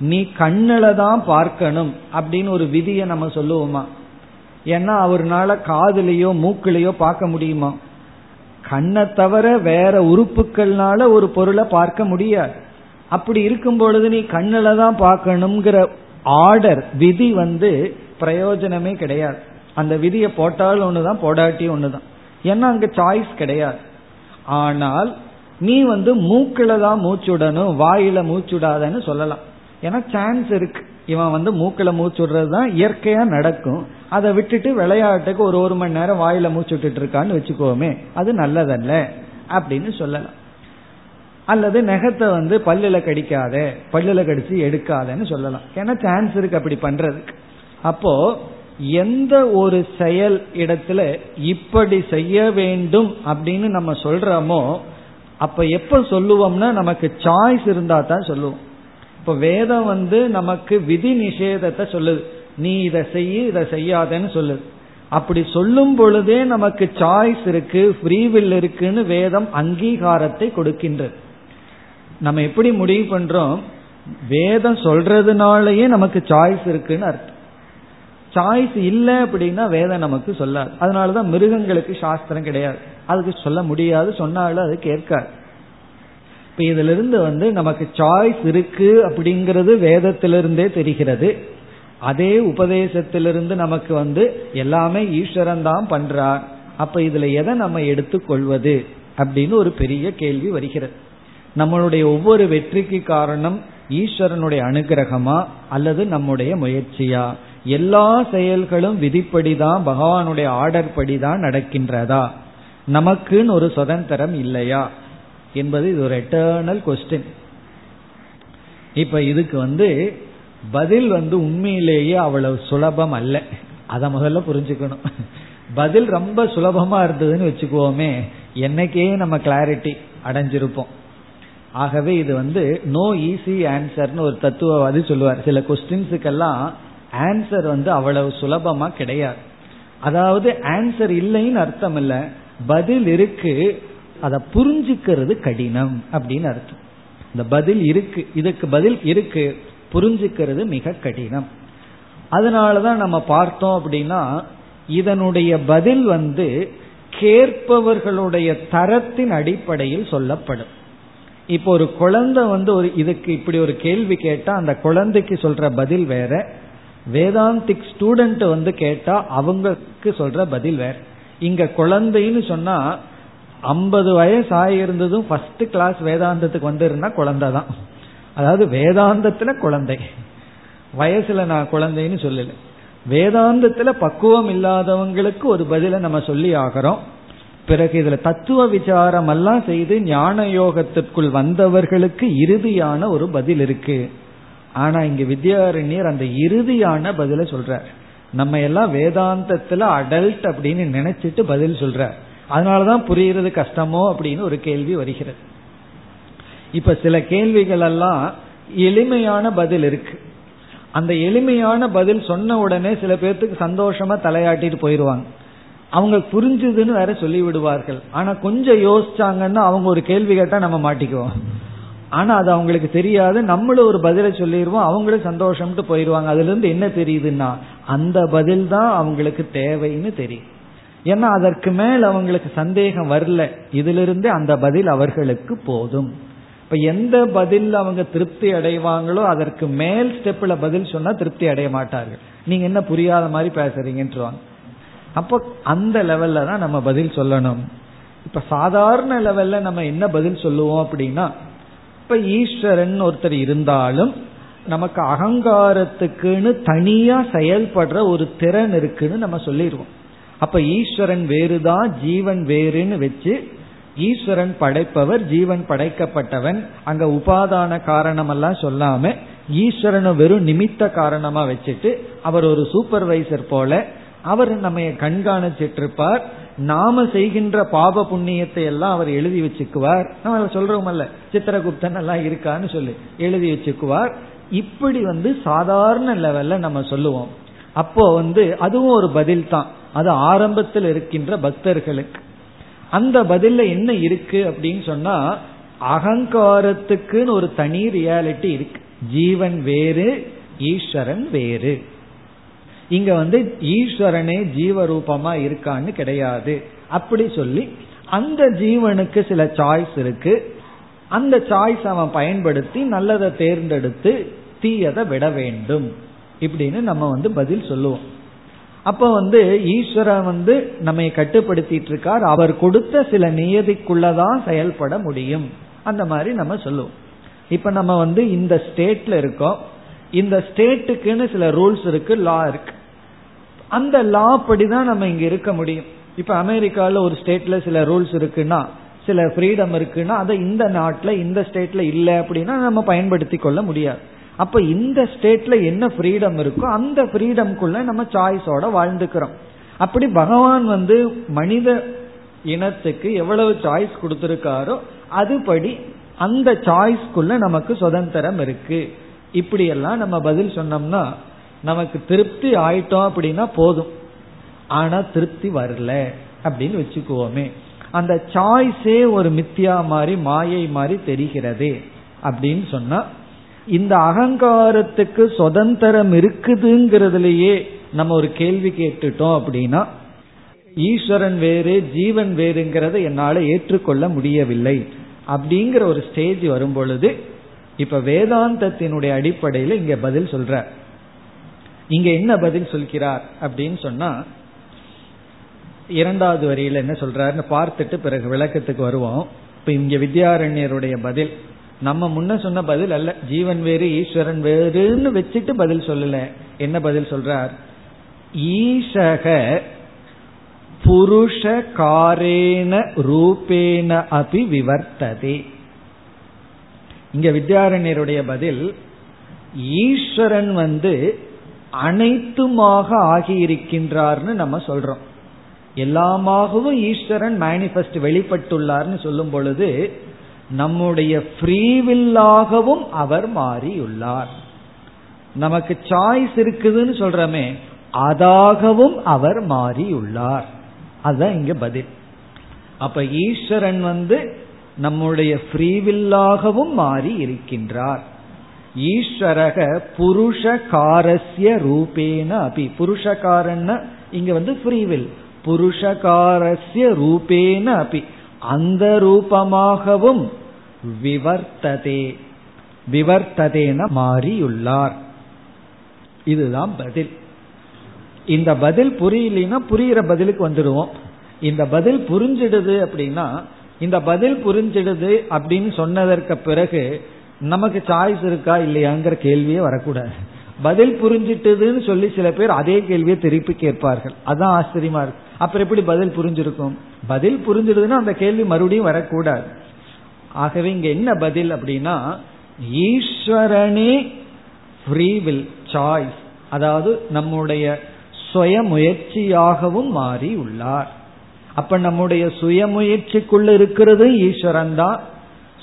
[SPEAKER 1] நீ கண்ணில தான் பார்க்கணும் அப்படின்னு ஒரு விதியை நம்ம சொல்லுவோமா? ஏன்னா அவர்னால காதுலயோ மூக்குலயோ பார்க்க முடியுமா? கண்ணை தவிர வேற உறுப்புகள்னால ஒரு பொருளை பார்க்க முடியாது. அப்படி இருக்கும் பொழுது நீ கண்ணில தான் பார்க்கணுங்கிற ஆர்டர் விதி வந்து பிரயோஜனமே கிடையாது. அந்த விதியை போட்டாலும் ஒண்ணுதான் போடாட்டி ஒண்ணுதான். ஏன்னா அங்க சாய்ஸ் கிடையாது. ஆனால் நீ வந்து மூக்கில தான் மூச்சுடணும் வாயில மூச்சுடாதன்னு சொல்லலாம். ஏன்னா சான்ஸ் இருக்கு. இவன் வந்து மூக்கில மூச்சுடுறது தான் இயற்கையா நடக்கும். அதை விட்டுட்டு விளையாட்டுக்கு ஒரு ஒரு மணி நேரம் வாயில மூச்சுட்டு இருக்கான்னு வச்சுக்கோமே அது நல்லதல்ல அப்படின்னு சொல்லலாம். அல்லது நெகத்தை வந்து பல்லுல கடிக்காத பல்லுல கடிச்சு எடுக்காதன்னு சொல்லலாம். ஏன்னா சான்ஸ் இருக்கு அப்படி பண்றதுக்கு. அப்போ எந்த ஒரு செயல் இடத்துல இப்படி செய்ய வேண்டும் அப்படின்னு நம்ம சொல்றோமோ அப்ப எப்ப சொல்லுவோம்னா நமக்கு சாய்ஸ் இருந்தா தான் சொல்லுவோம். இப்ப வேதம் வந்து நமக்கு விதி நிஷேதத்தை சொல்லுது. நீ இதை செய்ய இதை செய்யாதன்னு சொல்லுது. அப்படி சொல்லும் பொழுதே நமக்கு சாய்ஸ் இருக்கு ஃப்ரீவில் இருக்குன்னு வேதம் அங்கீகாரத்தை கொடுக்கின்றது. நம்ம எப்படி முடிவு பண்றோம்? வேதம் சொல்றதுனாலயே நமக்கு சாய்ஸ் இருக்குன்னு அர்த்தம். சாய்ஸ் இல்லை அப்படின்னா வேதம் நமக்கு சொல்லாது. அதனாலதான் மிருகங்களுக்கு சாஸ்திரம் கிடையாது. அதுக்கு சொல்ல முடியாது சொன்னாலும் அது கேட்காது. இப்ப இதுல இருந்து வந்து நமக்கு சாய்ஸ் இருக்கு அப்படிங்கிறது வேதத்திலிருந்தே தெரிகிறது. அதே உபதேசத்திலிருந்து நமக்கு வந்து எல்லாமே ஈஸ்வரன் தான் பண்றார். அப்ப இதுல எதை நம்ம எடுத்துக்கொள்வது அப்படின்னு ஒரு பெரிய கேள்வி வருகிறது. நம்மளுடைய ஒவ்வொரு வெற்றிக்கு காரணம் ஈஸ்வரனுடைய அனுகிரகமா அல்லது நம்முடைய முயற்சியா? எல்லா செயல்களும் விதிப்படிதான் பகவானுடைய ஆர்டர் படிதான் நடக்கின்றதா? நமக்குன்னு ஒரு சுதந்திரம் இல்லையா என்பது இது ஒரு எட்டர்னல் கொஸ்டின் இப்ப இதுக்கு வந்து பதில் வந்து உண்மையிலேயே அவ்வளவு சுலபம் அல்ல. அதை முதல்ல புரிஞ்சுக்கணும். பதில் ரொம்ப சுலபமா இருந்ததுன்னு வச்சுக்குவோமே என்னைக்கே நம்ம கிளாரிட்டி அடைஞ்சிருப்போம். ஆகவே இது வந்து நோ ஈஸி ஆன்சர்னு ஒரு தத்துவவாதி சொல்லுவார். சில கொஸ்டின்ஸுக்கெல்லாம் ஆன்சர் வந்து அவ்வளவு சுலபமா கிடையாது. அதாவது ஆன்சர் இல்லைன்னு அர்த்தம் இல்லை. பதில் இருக்கு அதை புரிஞ்சுக்கிறது கடினம் அப்படின்னு அர்த்தம். இந்த பதில் இருக்கு இதுக்கு பதில் இருக்கு புரிஞ்சுக்கிறது மிக கடினம். அதனாலதான் நம்ம பார்த்தோம் அப்படின்னா இதனுடைய பதில் வந்து கேட்பவர்களுடைய தரத்தின் அடிப்படையில் சொல்லப்படும். இப்போ ஒரு குழந்தை வந்து ஒரு இதுக்கு இப்படி ஒரு கேள்வி கேட்டா அந்த குழந்தைக்கு சொல்ற பதில் வேற. வேதாந்திக் ஸ்டூடெண்ட் வந்து கேட்டா அவங்களுக்கு சொல்ற பதில் வேற. இங்க குழந்தைன்னு சொன்னா ஐம்பது வயசு ஆகியிருந்ததும் ஃபர்ஸ்ட் கிளாஸ் வேதாந்தத்துக்கு வந்திருந்தா குழந்தை தான். அதாவது வேதாந்தத்துல குழந்தை. வயசுல நான் குழந்தைன்னு சொல்லல. வேதாந்தத்துல பக்குவம் இல்லாதவங்களுக்கு ஒரு பதில நம்ம சொல்லி ஆகிறோம். பிறகு இதுல தத்துவ விசாரம் எல்லாம் செய்து ஞான யோகத்திற்குள் வந்தவர்களுக்கு இறுதியான ஒரு பதில் இருக்கு. ஆனா இங்க வித்யாரண்யர் அந்த இறுதியான பதில சொல்றார். நம்ம எல்லாம் வேதாந்தத்துல அடல்ட் அப்படின்னு நினைச்சிட்டு பதில் சொல்ற. அதனாலதான் புரியுறது கஷ்டமோ அப்படின்னு ஒரு கேள்வி வருகிறது. இப்ப சில கேள்விகள் எல்லாம் எளிமையான பதில் இருக்கு. அந்த எளிமையான பதில் சொன்ன உடனே சில பேர்த்துக்கு சந்தோஷமா தலையாட்டிட்டு போயிருவாங்க. அவங்க புரிஞ்சுதுன்னு வேற சொல்லி விடுவார்கள் ஆனா கொஞ்சம் யோசிச்சாங்கன்னா அவங்க ஒரு கேள்வி கேட்டா நம்ம மாட்டிக்குவோம். ஆனா அது அவங்களுக்கு தெரியாது. நம்மளும் ஒரு பதிலை சொல்லிடுவோம் அவங்களும் சந்தோஷம்ட்டு போயிடுவாங்க அதுல இருந்து என்ன தெரியுதுன்னா அந்த பதில் தான் அவங்களுக்கு தேவைன்னு தெரியும். ஏன்னா அதற்கு மேல் அவங்களுக்கு சந்தேகம் வரல. இதிலிருந்து அந்த பதில் அவர்களுக்கு போதும். இப்ப எந்த பதில் அவங்க திருப்தி அடைவாங்களோ அதற்கு மேல் ஸ்டெப்ல பதில் சொன்னா திருப்தி அடைய மாட்டார்கள். நீங்க என்ன புரியாத மாதிரி பேசுறீங்கன்றாங்க அப்போ அந்த லெவல்ல தான் நம்ம பதில் சொல்லணும். இப்ப சாதாரண லெவல்ல நம்ம என்ன பதில் சொல்லுவோம் அப்படின்னா இப்ப ஈஸ்வரன் ஒருத்தர் இருந்தாலும் நமக்கு அகங்காரத்துக்குன்னு தனியா செயல்படுற ஒரு திறன் இருக்குன்னு நம்ம சொல்லிடுவோம். அப்ப ஈஸ்வரன் வேறுதான் ஜீவன் வேறுன்னு வச்சு ஈஸ்வரன் படைப்பவர் ஜீவன் படைக்கப்பட்டவன். அங்க உபாதான காரணம் எல்லாம் சொல்லாம ஈஸ்வரனை வெறும் நிமித்த காரணமா வச்சுட்டு அவர் ஒரு சூப்பர்வைசர் போல அவர் நம்ம கண்காணிச்சிட்டு இருப்பார் நாம செய்கின்ற பாப புண்ணியத்தை எல்லாம் அவர் எழுதி வச்சுக்குவார். நம்ம சொல்றோமல்ல சித்திரகுப்தன் எல்லாம் இருக்கான்னு சொல்லி எழுதி வச்சுக்குவார். இப்படி வந்து சாதாரண லெவல்ல நம்ம சொல்லுவோம். அப்போ வந்து அதுவும் ஒரு பதில் தான் அது ஆரம்பத்தில் இருக்கின்ற பக்தர்களுக்கு. அந்த பதில்ல என்ன இருக்கு அப்படின்னு சொன்னா அகங்காரத்துக்குன்னு ஒரு தனி ரியாலிட்டி இருக்கு. ஜீவன் வேறு ஈஸ்வரன் வேறு. இங்க வந்து ஈஸ்வரனே ஜீவரூபமா இருக்கான்னு கிடையாது. அப்படி சொல்லி அந்த ஜீவனுக்கு சில சாய்ஸ் இருக்கு. அந்த சாய்ஸ் அவன் பயன்படுத்தி நல்லதை தேர்ந்தெடுத்து தீயதை விட வேண்டும். இப்படின்னு நம்ம வந்து பதில் சொல்லுவோம். அப்ப வந்து ஈஸ்வரன் வந்து நம்மை கட்டுப்படுத்திட்டு இருக்கார். அவர் கொடுத்த சில நியதிக்குள்ளதான் செயல்பட முடியும். அந்த மாதிரி நம்ம சொல்லுவோம். இப்ப நம்ம வந்து இந்த ஸ்டேட்ல இருக்கோம். இந்த ஸ்டேட்டுக்குன்னு சில ரூல்ஸ் இருக்கு லா இருக்கு. அந்த லா படிதான் நம்ம இங்க இருக்க முடியும். இப்ப அமெரிக்கால ஒரு ஸ்டேட்ல சில ரூல்ஸ் இருக்குன்னா சில ஃப்ரீடம் இருக்குன்னா அதை இந்த நாட்டுல இந்த ஸ்டேட்ல இல்ல அப்படின்னா நம்ம பயன்படுத்தி கொள்ள முடியாது. அப்ப இந்த ஸ்டேட்ல என்ன ஃப்ரீடம் இருக்கோ அந்த ஃப்ரீடம்குள்ள நம்ம சாய்ஸோட வாழ்ந்துக்கிறோம். அப்படி பகவான் வந்து மனித இனத்துக்கு எவ்வளவு சாய்ஸ் கொடுத்திருக்காரோ அதுபடி அந்த சாய்ஸ்குள்ள நமக்கு சுதந்திரம் இருக்கு. இப்படியெல்லாம் நம்ம பதில் சொன்னோம்னா நமக்கு திருப்தி ஆயிட்டோம் அப்படின்னா போதும். ஆனா திருப்தி வரல அப்படின்னு வச்சுக்குவோமே. அந்த சாய்ஸே ஒரு மித்தியா மாதிரி மாயை மாதிரி தெரிகிறது அப்படின்னு சொன்னா இந்த அகங்காரத்துக்கு சுதந்திரம் இருக்குதுங்கிறதுலயே நம்ம ஒரு கேள்வி கேட்டுட்டோம் அப்படின்னா ஈஸ்வரன் வேறு ஜீவன் வேறுங்கிறத என்னால ஏற்றுக்கொள்ள முடியவில்லை அப்படிங்கிற ஒரு ஸ்டேஜ் வரும் பொழுது இப்ப வேதாந்தத்தினுடைய அடிப்படையில் இங்க பதில் சொல்ற. இங்க என்ன பதில் சொல்கிறார் அப்படின்னு சொன்னா இரண்டாவது வரியில என்ன சொல்றாருன்னு பார்த்துட்டு பிறகு விளக்கத்துக்கு வருவோம். இப்ப இங்க வித்யாரண்யருடைய பதில் நம்ம முன்ன சொன்ன பதில் அல்ல. ஜீவன் வேறு ஈஸ்வரன் வேறுன்னு வச்சுட்டு பதில் சொல்லல. என்ன பதில் சொல்றார்? ஈசக புருஷ காரேன ரூபேன அபி விவர்த்ததே இங்க வித்யாரண்யருடைய பதில் ஈஸ்வரன் வந்து அனைத்துமாக ஆகியிருக்கின்றார்னு நம்ம சொல்றோம். எல்லாமாகவும் ஈஸ்வரன் மேனிஃபெஸ்ட் வெளிப்பட்டுள்ளார்னு சொல்லும் பொழுது நம்முடைய ஃப்ரீவில்லாகவும் அவர் மாறியுள்ளார். நமக்கு சாய்ஸ் இருக்குதுன்னு சொல்றமே அதாகவும் அவர் மாறியுள்ளார். அதுதான் இங்க பதில். அப்ப ஈஸ்வரன் வந்து நம்முடைய ஃப்ரீவில்லாகவும் மாறி இருக்கின்றார். ஈஸ்வரக புருஷகாரஸ்ய ரூபேன அபி. புருஷகாரன்னா இங்க வந்து ஃப்ரீவில். புருஷகாரஸ்ய ரூபேன அபி. அந்த ரூபமாகவும் விவர்த்ததே. விவர்த்ததேன மாறியுள்ளார். இதுதான் பதில். இந்த பதில் புரியலனா புரிகிற பதிலுக்கு வந்துடுவோம். இந்த பதில் புரிஞ்சிடுது அப்படின்னா இந்த பதில் புரிஞ்சிடுது அப்படின்னு சொன்னதற்கு பிறகு நமக்கு சாய்ஸ் இருக்கா இல்லையாங்கிற கேள்வியே வரக்கூடாது. பதில் புரிஞ்சிட்டதுன்னு சொல்லி சில பேர் அதே கேள்வியை திருப்பி கேட்பார்கள். அதான் ஆச்சரியமா இருக்கு. அப்புறம் எப்படி பதில் புரிஞ்சிருக்கும்? பதில் புரிஞ்சிடுதுன்னா அந்த கேள்வி மறுபடியும் வரக்கூடாது. ஆகவே இங்க என்ன பதில் அப்படின்னா ஈஸ்வரனே ஃப்ரீ வில் சாய்ஸ் அதாவது நம்முடைய சுய முயற்சியாகவும் மாறி உள்ளார் அப்ப நம்முடைய சுயமுயற்சிக்குள்ள இருக்கிறது ஈஸ்வரன் தான்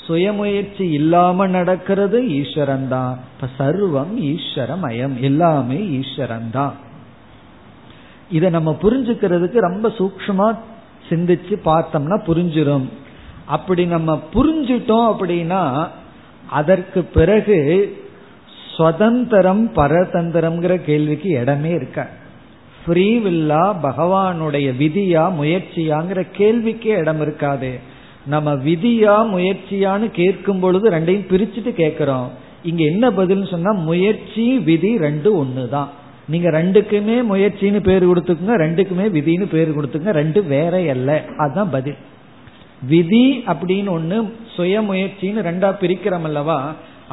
[SPEAKER 1] சுயமுயற்சி இல்லாம நடக்கிறது ஈஸ்வரன் தான் இப்ப சர்வம் ஈஸ்வரமயம் எல்லாமே ஈஸ்வரன் தான் இதை நம்ம புரிஞ்சுக்கிறதுக்கு ரொம்ப சூக்ஷமா சிந்திச்சு பார்த்தோம்னா புரிஞ்சிடும் அப்படி நம்ம புரிஞ்சிட்டோம் அப்படின்னா அதற்கு பிறகு சுதந்திரம் பரதந்திரம்ங்கிற கேள்விக்கு இடமே இருக்க ஃப்ரீவில்லா பகவானுடைய விதியா முயற்சியாங்கிற கேள்விக்கே இடம் இருக்காது. நம்ம விதியா முயற்சியான்னு கேட்கும் பொழுது ரெண்டையும் பிரிச்சுட்டு கேட்கிறோம். இங்க என்ன பதில்னு சொன்னா முயற்சி விதி ரெண்டு ஒண்ணுதான். நீங்க ரெண்டுக்குமே முயற்சின்னு பேர் கொடுத்துக்குங்க ரெண்டுக்குமே விதின்னு பேர் கொடுத்துங்க ரெண்டு வேற அல்ல அதுதான் பதில். விதி அப்படின்னு ஒண்ணு சுய முயற்சின்னு ரெண்டா பிரிக்கிறோம் அல்லவா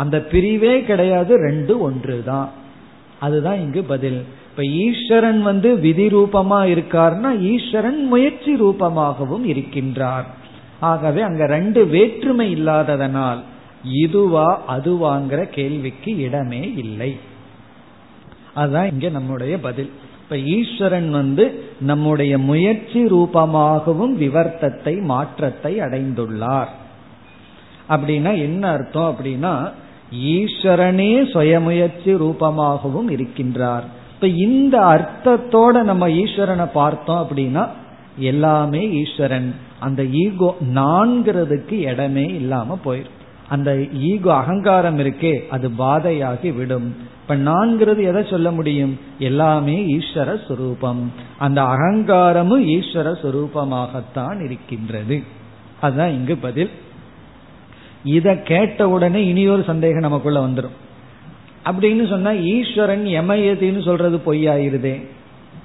[SPEAKER 1] அந்த பிரிவே கிடையாது ரெண்டு ஒன்று தான் அதுதான் இங்கு பதில். இப்ப ஈஸ்வரன் வந்து விதி ரூபமா இருக்கார்னா ஈஸ்வரன் முயற்சி ரூபமாகவும் இருக்கின்றார். ஆகவே அங்க ரெண்டு வேற்றுமை இல்லாததனால் இதுவா அதுவாங்கிற கேள்விக்கு இடமே இல்லை. அதுதான் இங்க நம்முடைய பதில். இப்ப ஈஸ்வரன் வந்து நம்முடைய முயற்சி ரூபமாகவும் விவர்த்தத்தை மாற்றத்தை அடைந்துள்ளார். அப்படின்னா என்ன அர்த்தம் அப்படின்னா ஈஸ்வரனே சுயமுயற்சி ரூபமாகவும் இருக்கின்றார். இப்ப இந்த அர்த்தத்தோட நம்ம ஈஸ்வரனை பார்த்தோம் அப்படின்னா எல்லாமே ஈஸ்வரன். அந்த ஈகோ நான்கிறதுக்கு இடமே இல்லாம போயிடும் அந்த ஈகோ அகங்காரம் இருக்கே அது பாதையாகி விடும். இப்ப நான்கிறது எதை சொல்ல முடியும்? எல்லாமே ஈஸ்வர சுரூபம். அந்த அகங்காரமும் ஈஸ்வர சுரூபமாகத்தான் இருக்கின்றது. அதுதான் இங்கு பதில். இத கேட்ட உடனே இனியொரு சந்தேகம் நமக்குள்ள வந்துடும் அப்படின்னு சொன்னா ஈஸ்வரன் எமயதின்னு சொல்றது பொய்யாயிருதே.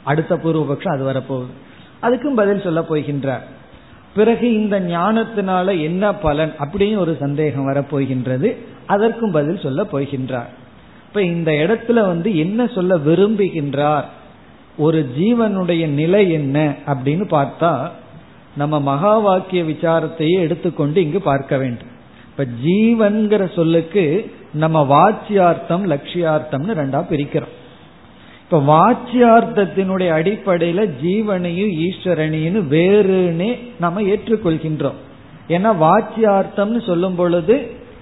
[SPEAKER 1] அடுத்த பூர்வபக்ஷம் அது வரப்போகுது. அதுக்கும் பதில் சொல்ல போகின்றார். பிறகு இந்த ஞானத்தினால என்ன பலன் அப்படின்னு ஒரு சந்தேகம் வரப்போகின்றது. அதற்கும் பதில் சொல்ல போகின்றார். இப்ப இந்த இடத்துல வந்து என்ன சொல்ல விரும்புகின்றார்? ஒரு ஜீவனுடைய நிலை என்ன அப்படின்னு பார்த்தா நம்ம மகா வாக்கிய விசாரத்தையே எடுத்துக்கொண்டு இங்கு பார்க்க வேண்டும். இப்ப ஜீவன்கிற சொல்லுக்கு நம்ம வாச்சியார்த்தம் லட்சியார்த்தம்னு ரெண்டா பிரிக்கிறோம். இப்ப வாச்சியார்த்தத்தினுடைய அடிப்படையில ஜீவனையும் ஈஸ்வரனையும் வேறுனே நம்ம ஏற்றுக்கொள்கின்றோம். ஏன்னா வாச்சியார்த்தம்னு சொல்லும் பொழுது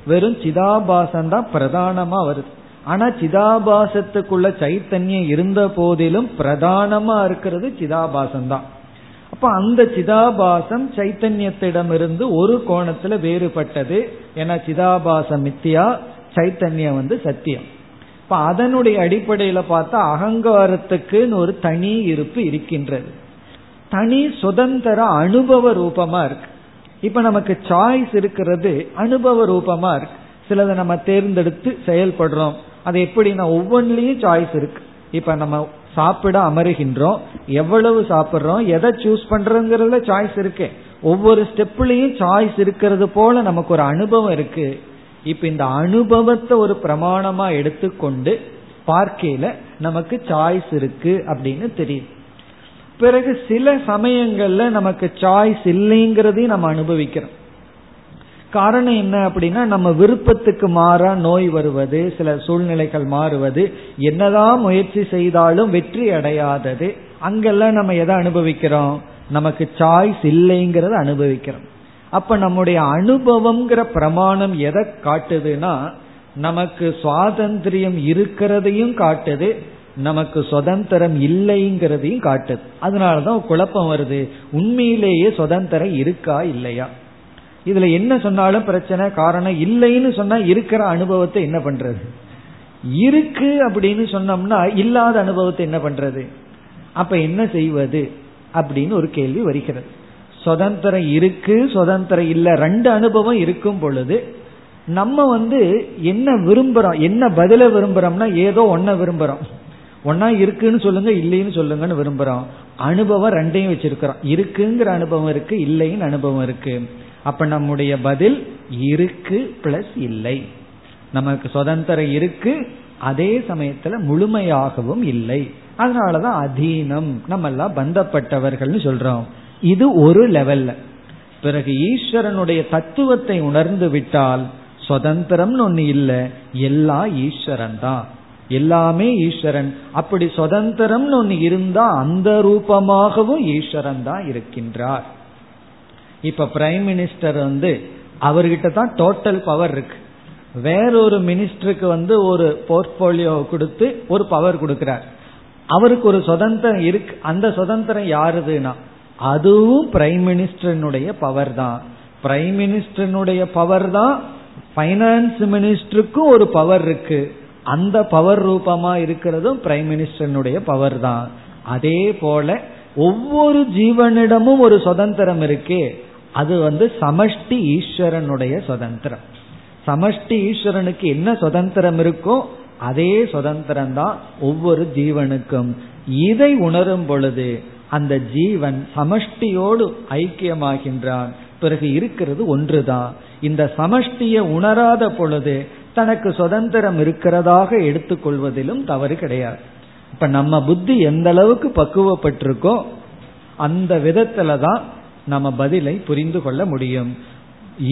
[SPEAKER 1] வெறும் சிதாபாசம் தான் பிரதானமா வருது. ஆனா சிதாபாசத்துக்குள்ள சைத்தன்யம் இருந்த போதிலும் பிரதானமா இருக்கிறது சிதாபாசம் தான். அப்ப அந்த சிதாபாசம் சைத்தன்யத்திடமிருந்து ஒரு கோணத்துல வேறுபட்டது. ஏன்னா சிதாபாசம் மித்தியா சைத்தன்யம் வந்து சத்தியம். இப்ப அதனுடைய அடிப்படையில பார்த்தா அகங்காரத்துக்குன்னு ஒரு தனி இருப்பு இருக்கின்றது. தனி சுதந்திர அனுபவ ரூபமா இருக்கு. இப்ப நமக்கு சாய்ஸ் இருக்கிறது அனுபவ ரூபமா இருக்கு. சிலதை நம்ம தேர்ந்தெடுத்து செயல்படுறோம். அது எப்படின்னா ஒவ்வொன்றிலையும் சாய்ஸ் இருக்கு. இப்ப நம்ம சாப்பிட அமருகின்றோம். எவ்வளவு சாப்பிட்றோம் எதை சூஸ் பண்றோங்கிறதுல சாய்ஸ் இருக்கு. ஒவ்வொரு ஸ்டெப்லயும் சாய்ஸ் இருக்கிறது போல நமக்கு ஒரு அனுபவம் இருக்கு. இப்ப இந்த அனுபவத்தை ஒரு பிரமாணமா எடுத்துக்கொண்டு பார்க்கையில நமக்கு சாய்ஸ் இருக்கு அப்படின்னு தெரியுது. பிறகு சில சமயங்கள்ல நமக்கு சாய்ஸ் இல்லைங்கிறதையும் நம்ம அனுபவிக்கிறோம். காரணம் என்ன அப்படின்னா நம்ம விருப்பத்துக்கு மாறா நோய் வருவது சில சூழ்நிலைகள் மாறுவது என்னதான் முயற்சி செய்தாலும் வெற்றி அடையாதது அங்கெல்லாம் நம்ம எதை அனுபவிக்கிறோம்? நமக்கு சாய்ஸ் இல்லைங்கிறத அனுபவிக்கிறோம். அப்ப நம்முடைய அனுபவம்ங்கிற பிரமாணம் எதை காட்டுதுன்னா நமக்கு சுவாதந்திரியம் இருக்கிறதையும் காட்டுது நமக்கு சுதந்திரம் இல்லைங்கிறதையும் காட்டுது. அதனாலதான் குழப்பம் வருது உண்மையிலேயே சுதந்திரம் இருக்கா இல்லையா? இதுல என்ன சொன்னாலும் பிரச்சனை காரணம் இல்லைன்னு சொன்னா இருக்கிற அனுபவத்தை என்ன பண்றது? இருக்கு அப்படின்னு சொன்னோம்னா இல்லாத அனுபவத்தை என்ன பண்றது? அப்ப என்ன செய்வது? அப்படின்னு ஒரு கேள்வி வருகிறது. சுதந்திரம் இருக்கு சுதந்திரம் இல்ல ரெண்டு அனுபவம் இருக்கும் பொழுது நம்ம வந்து என்ன விரும்புறோம் என்ன பதில விரும்புறோம்னா ஏதோ ஒன்ன விரும்புறோம். ஒன்னா இருக்குன்னு சொல்லுங்க இல்லைன்னு சொல்லுங்கன்னு விரும்புறோம். அனுபவம் ரெண்டையும் வச்சிருக்கிறோம். இருக்குங்கிற அனுபவம் இருக்கு இல்லைன்னு அனுபவம் இருக்கு. அப்ப நம்முடைய பதில் இருக்கு பிளஸ் இல்லை. நமக்கு சுதந்திரம் இருக்கு அதே சமயத்துல முழுமையாகவும் இல்லை. அதனாலதான் அதீனம் நம்ம எல்லாம் பந்தப்பட்டவர்கள்னு சொல்றோம். இது ஒரு லெவல்ல பிறகு ஈஸ்வரனுடைய தத்துவத்தை உணர்ந்து விட்டால் சுதந்திரம்னு ஒண்ணு இல்லை எல்லாம் ஈஸ்வரன் தான். எல்லாமே ஈஸ்வரன். அப்படி சுதந்திரம்னு ஒண்ணு இருந்தா அந்த ரூபமாகவும் ஈஸ்வரன் தான் இருக்கின்றார். இப்ப பிரைம் மினிஸ்டர் வந்து அவர்கிட்ட தான் டோட்டல் பவர் இருக்கு. வேறொரு மினிஸ்டருக்கு வந்து ஒரு போர்ட்போலியோ கொடுத்து ஒரு பவர் கொடுக்கிறார். அவருக்கு ஒரு சுதந்திரம் இருக்கு. அந்த சுதந்திரம் யாருதுன்னா அதுவும் பிரைம் மினிஸ்டருடைய பவர் தான். பிரைம் மினிஸ்டருடைய பவர் தான் பைனான்ஸ் மினிஸ்டருக்கும் ஒரு பவர் இருக்கு. அந்த பவர் ரூபமா இருக்கிறதும் பிரைம் மினிஸ்டருடைய பவர் தான். அதே போல ஒவ்வொரு ஜீவனிடமும் ஒரு சுதந்திரம் இருக்கே அது வந்து சமஷ்டி ஈஸ்வரனுடைய சுதந்திரம். சமஷ்டி ஈஸ்வரனுக்கு என்ன சுதந்திரம் இருக்கோ அதே சுதந்திரம் தான் ஒவ்வொரு ஜீவனுக்கும். இதை உணரும் பொழுது அந்த ஜீவன் சமஷ்டியோடு ஐக்கியமாகின்றான். பிறகு இருக்கிறது ஒன்றுதான் இந்த சமஷ்டியை உணராத பொழுது தனக்கு சுதந்திரம் இருக்கிறதாக எடுத்துக்கொள்வதிலும் தவறு கிடையாது. இப்ப நம்ம புத்தி எந்த அளவுக்கு பக்குவப்பட்டிருக்கோ அந்த விதத்துல தான் நம்ம பதிலை புரிந்து கொள்ள முடியும்.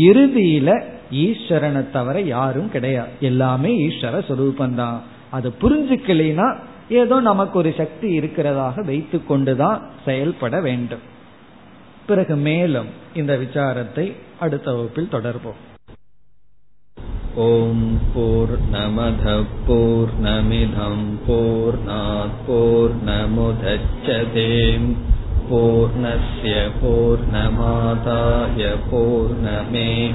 [SPEAKER 1] இறுதியில ஈஸ்வரனை தவிர யாரும் கிடையாது. எல்லாமே ஈஸ்வர சுரூபந்தான் அது புரிஞ்சுக்கலைன்னா ஏதோ நமக்கு ஒரு சக்தி இருக்கிறதாக வைத்து கொண்டுதான் செயல்பட வேண்டும் பிறகு மேலும் இந்த விசாரத்தை அடுத்த வகுப்பில் தொடர்போம்
[SPEAKER 2] ஓம் போர் நமத போர் நமிதம் போர் போர் நமுதச்சதேம் पूर्णस्य पूर्णमादाय पूर्णमेवावशिष्यते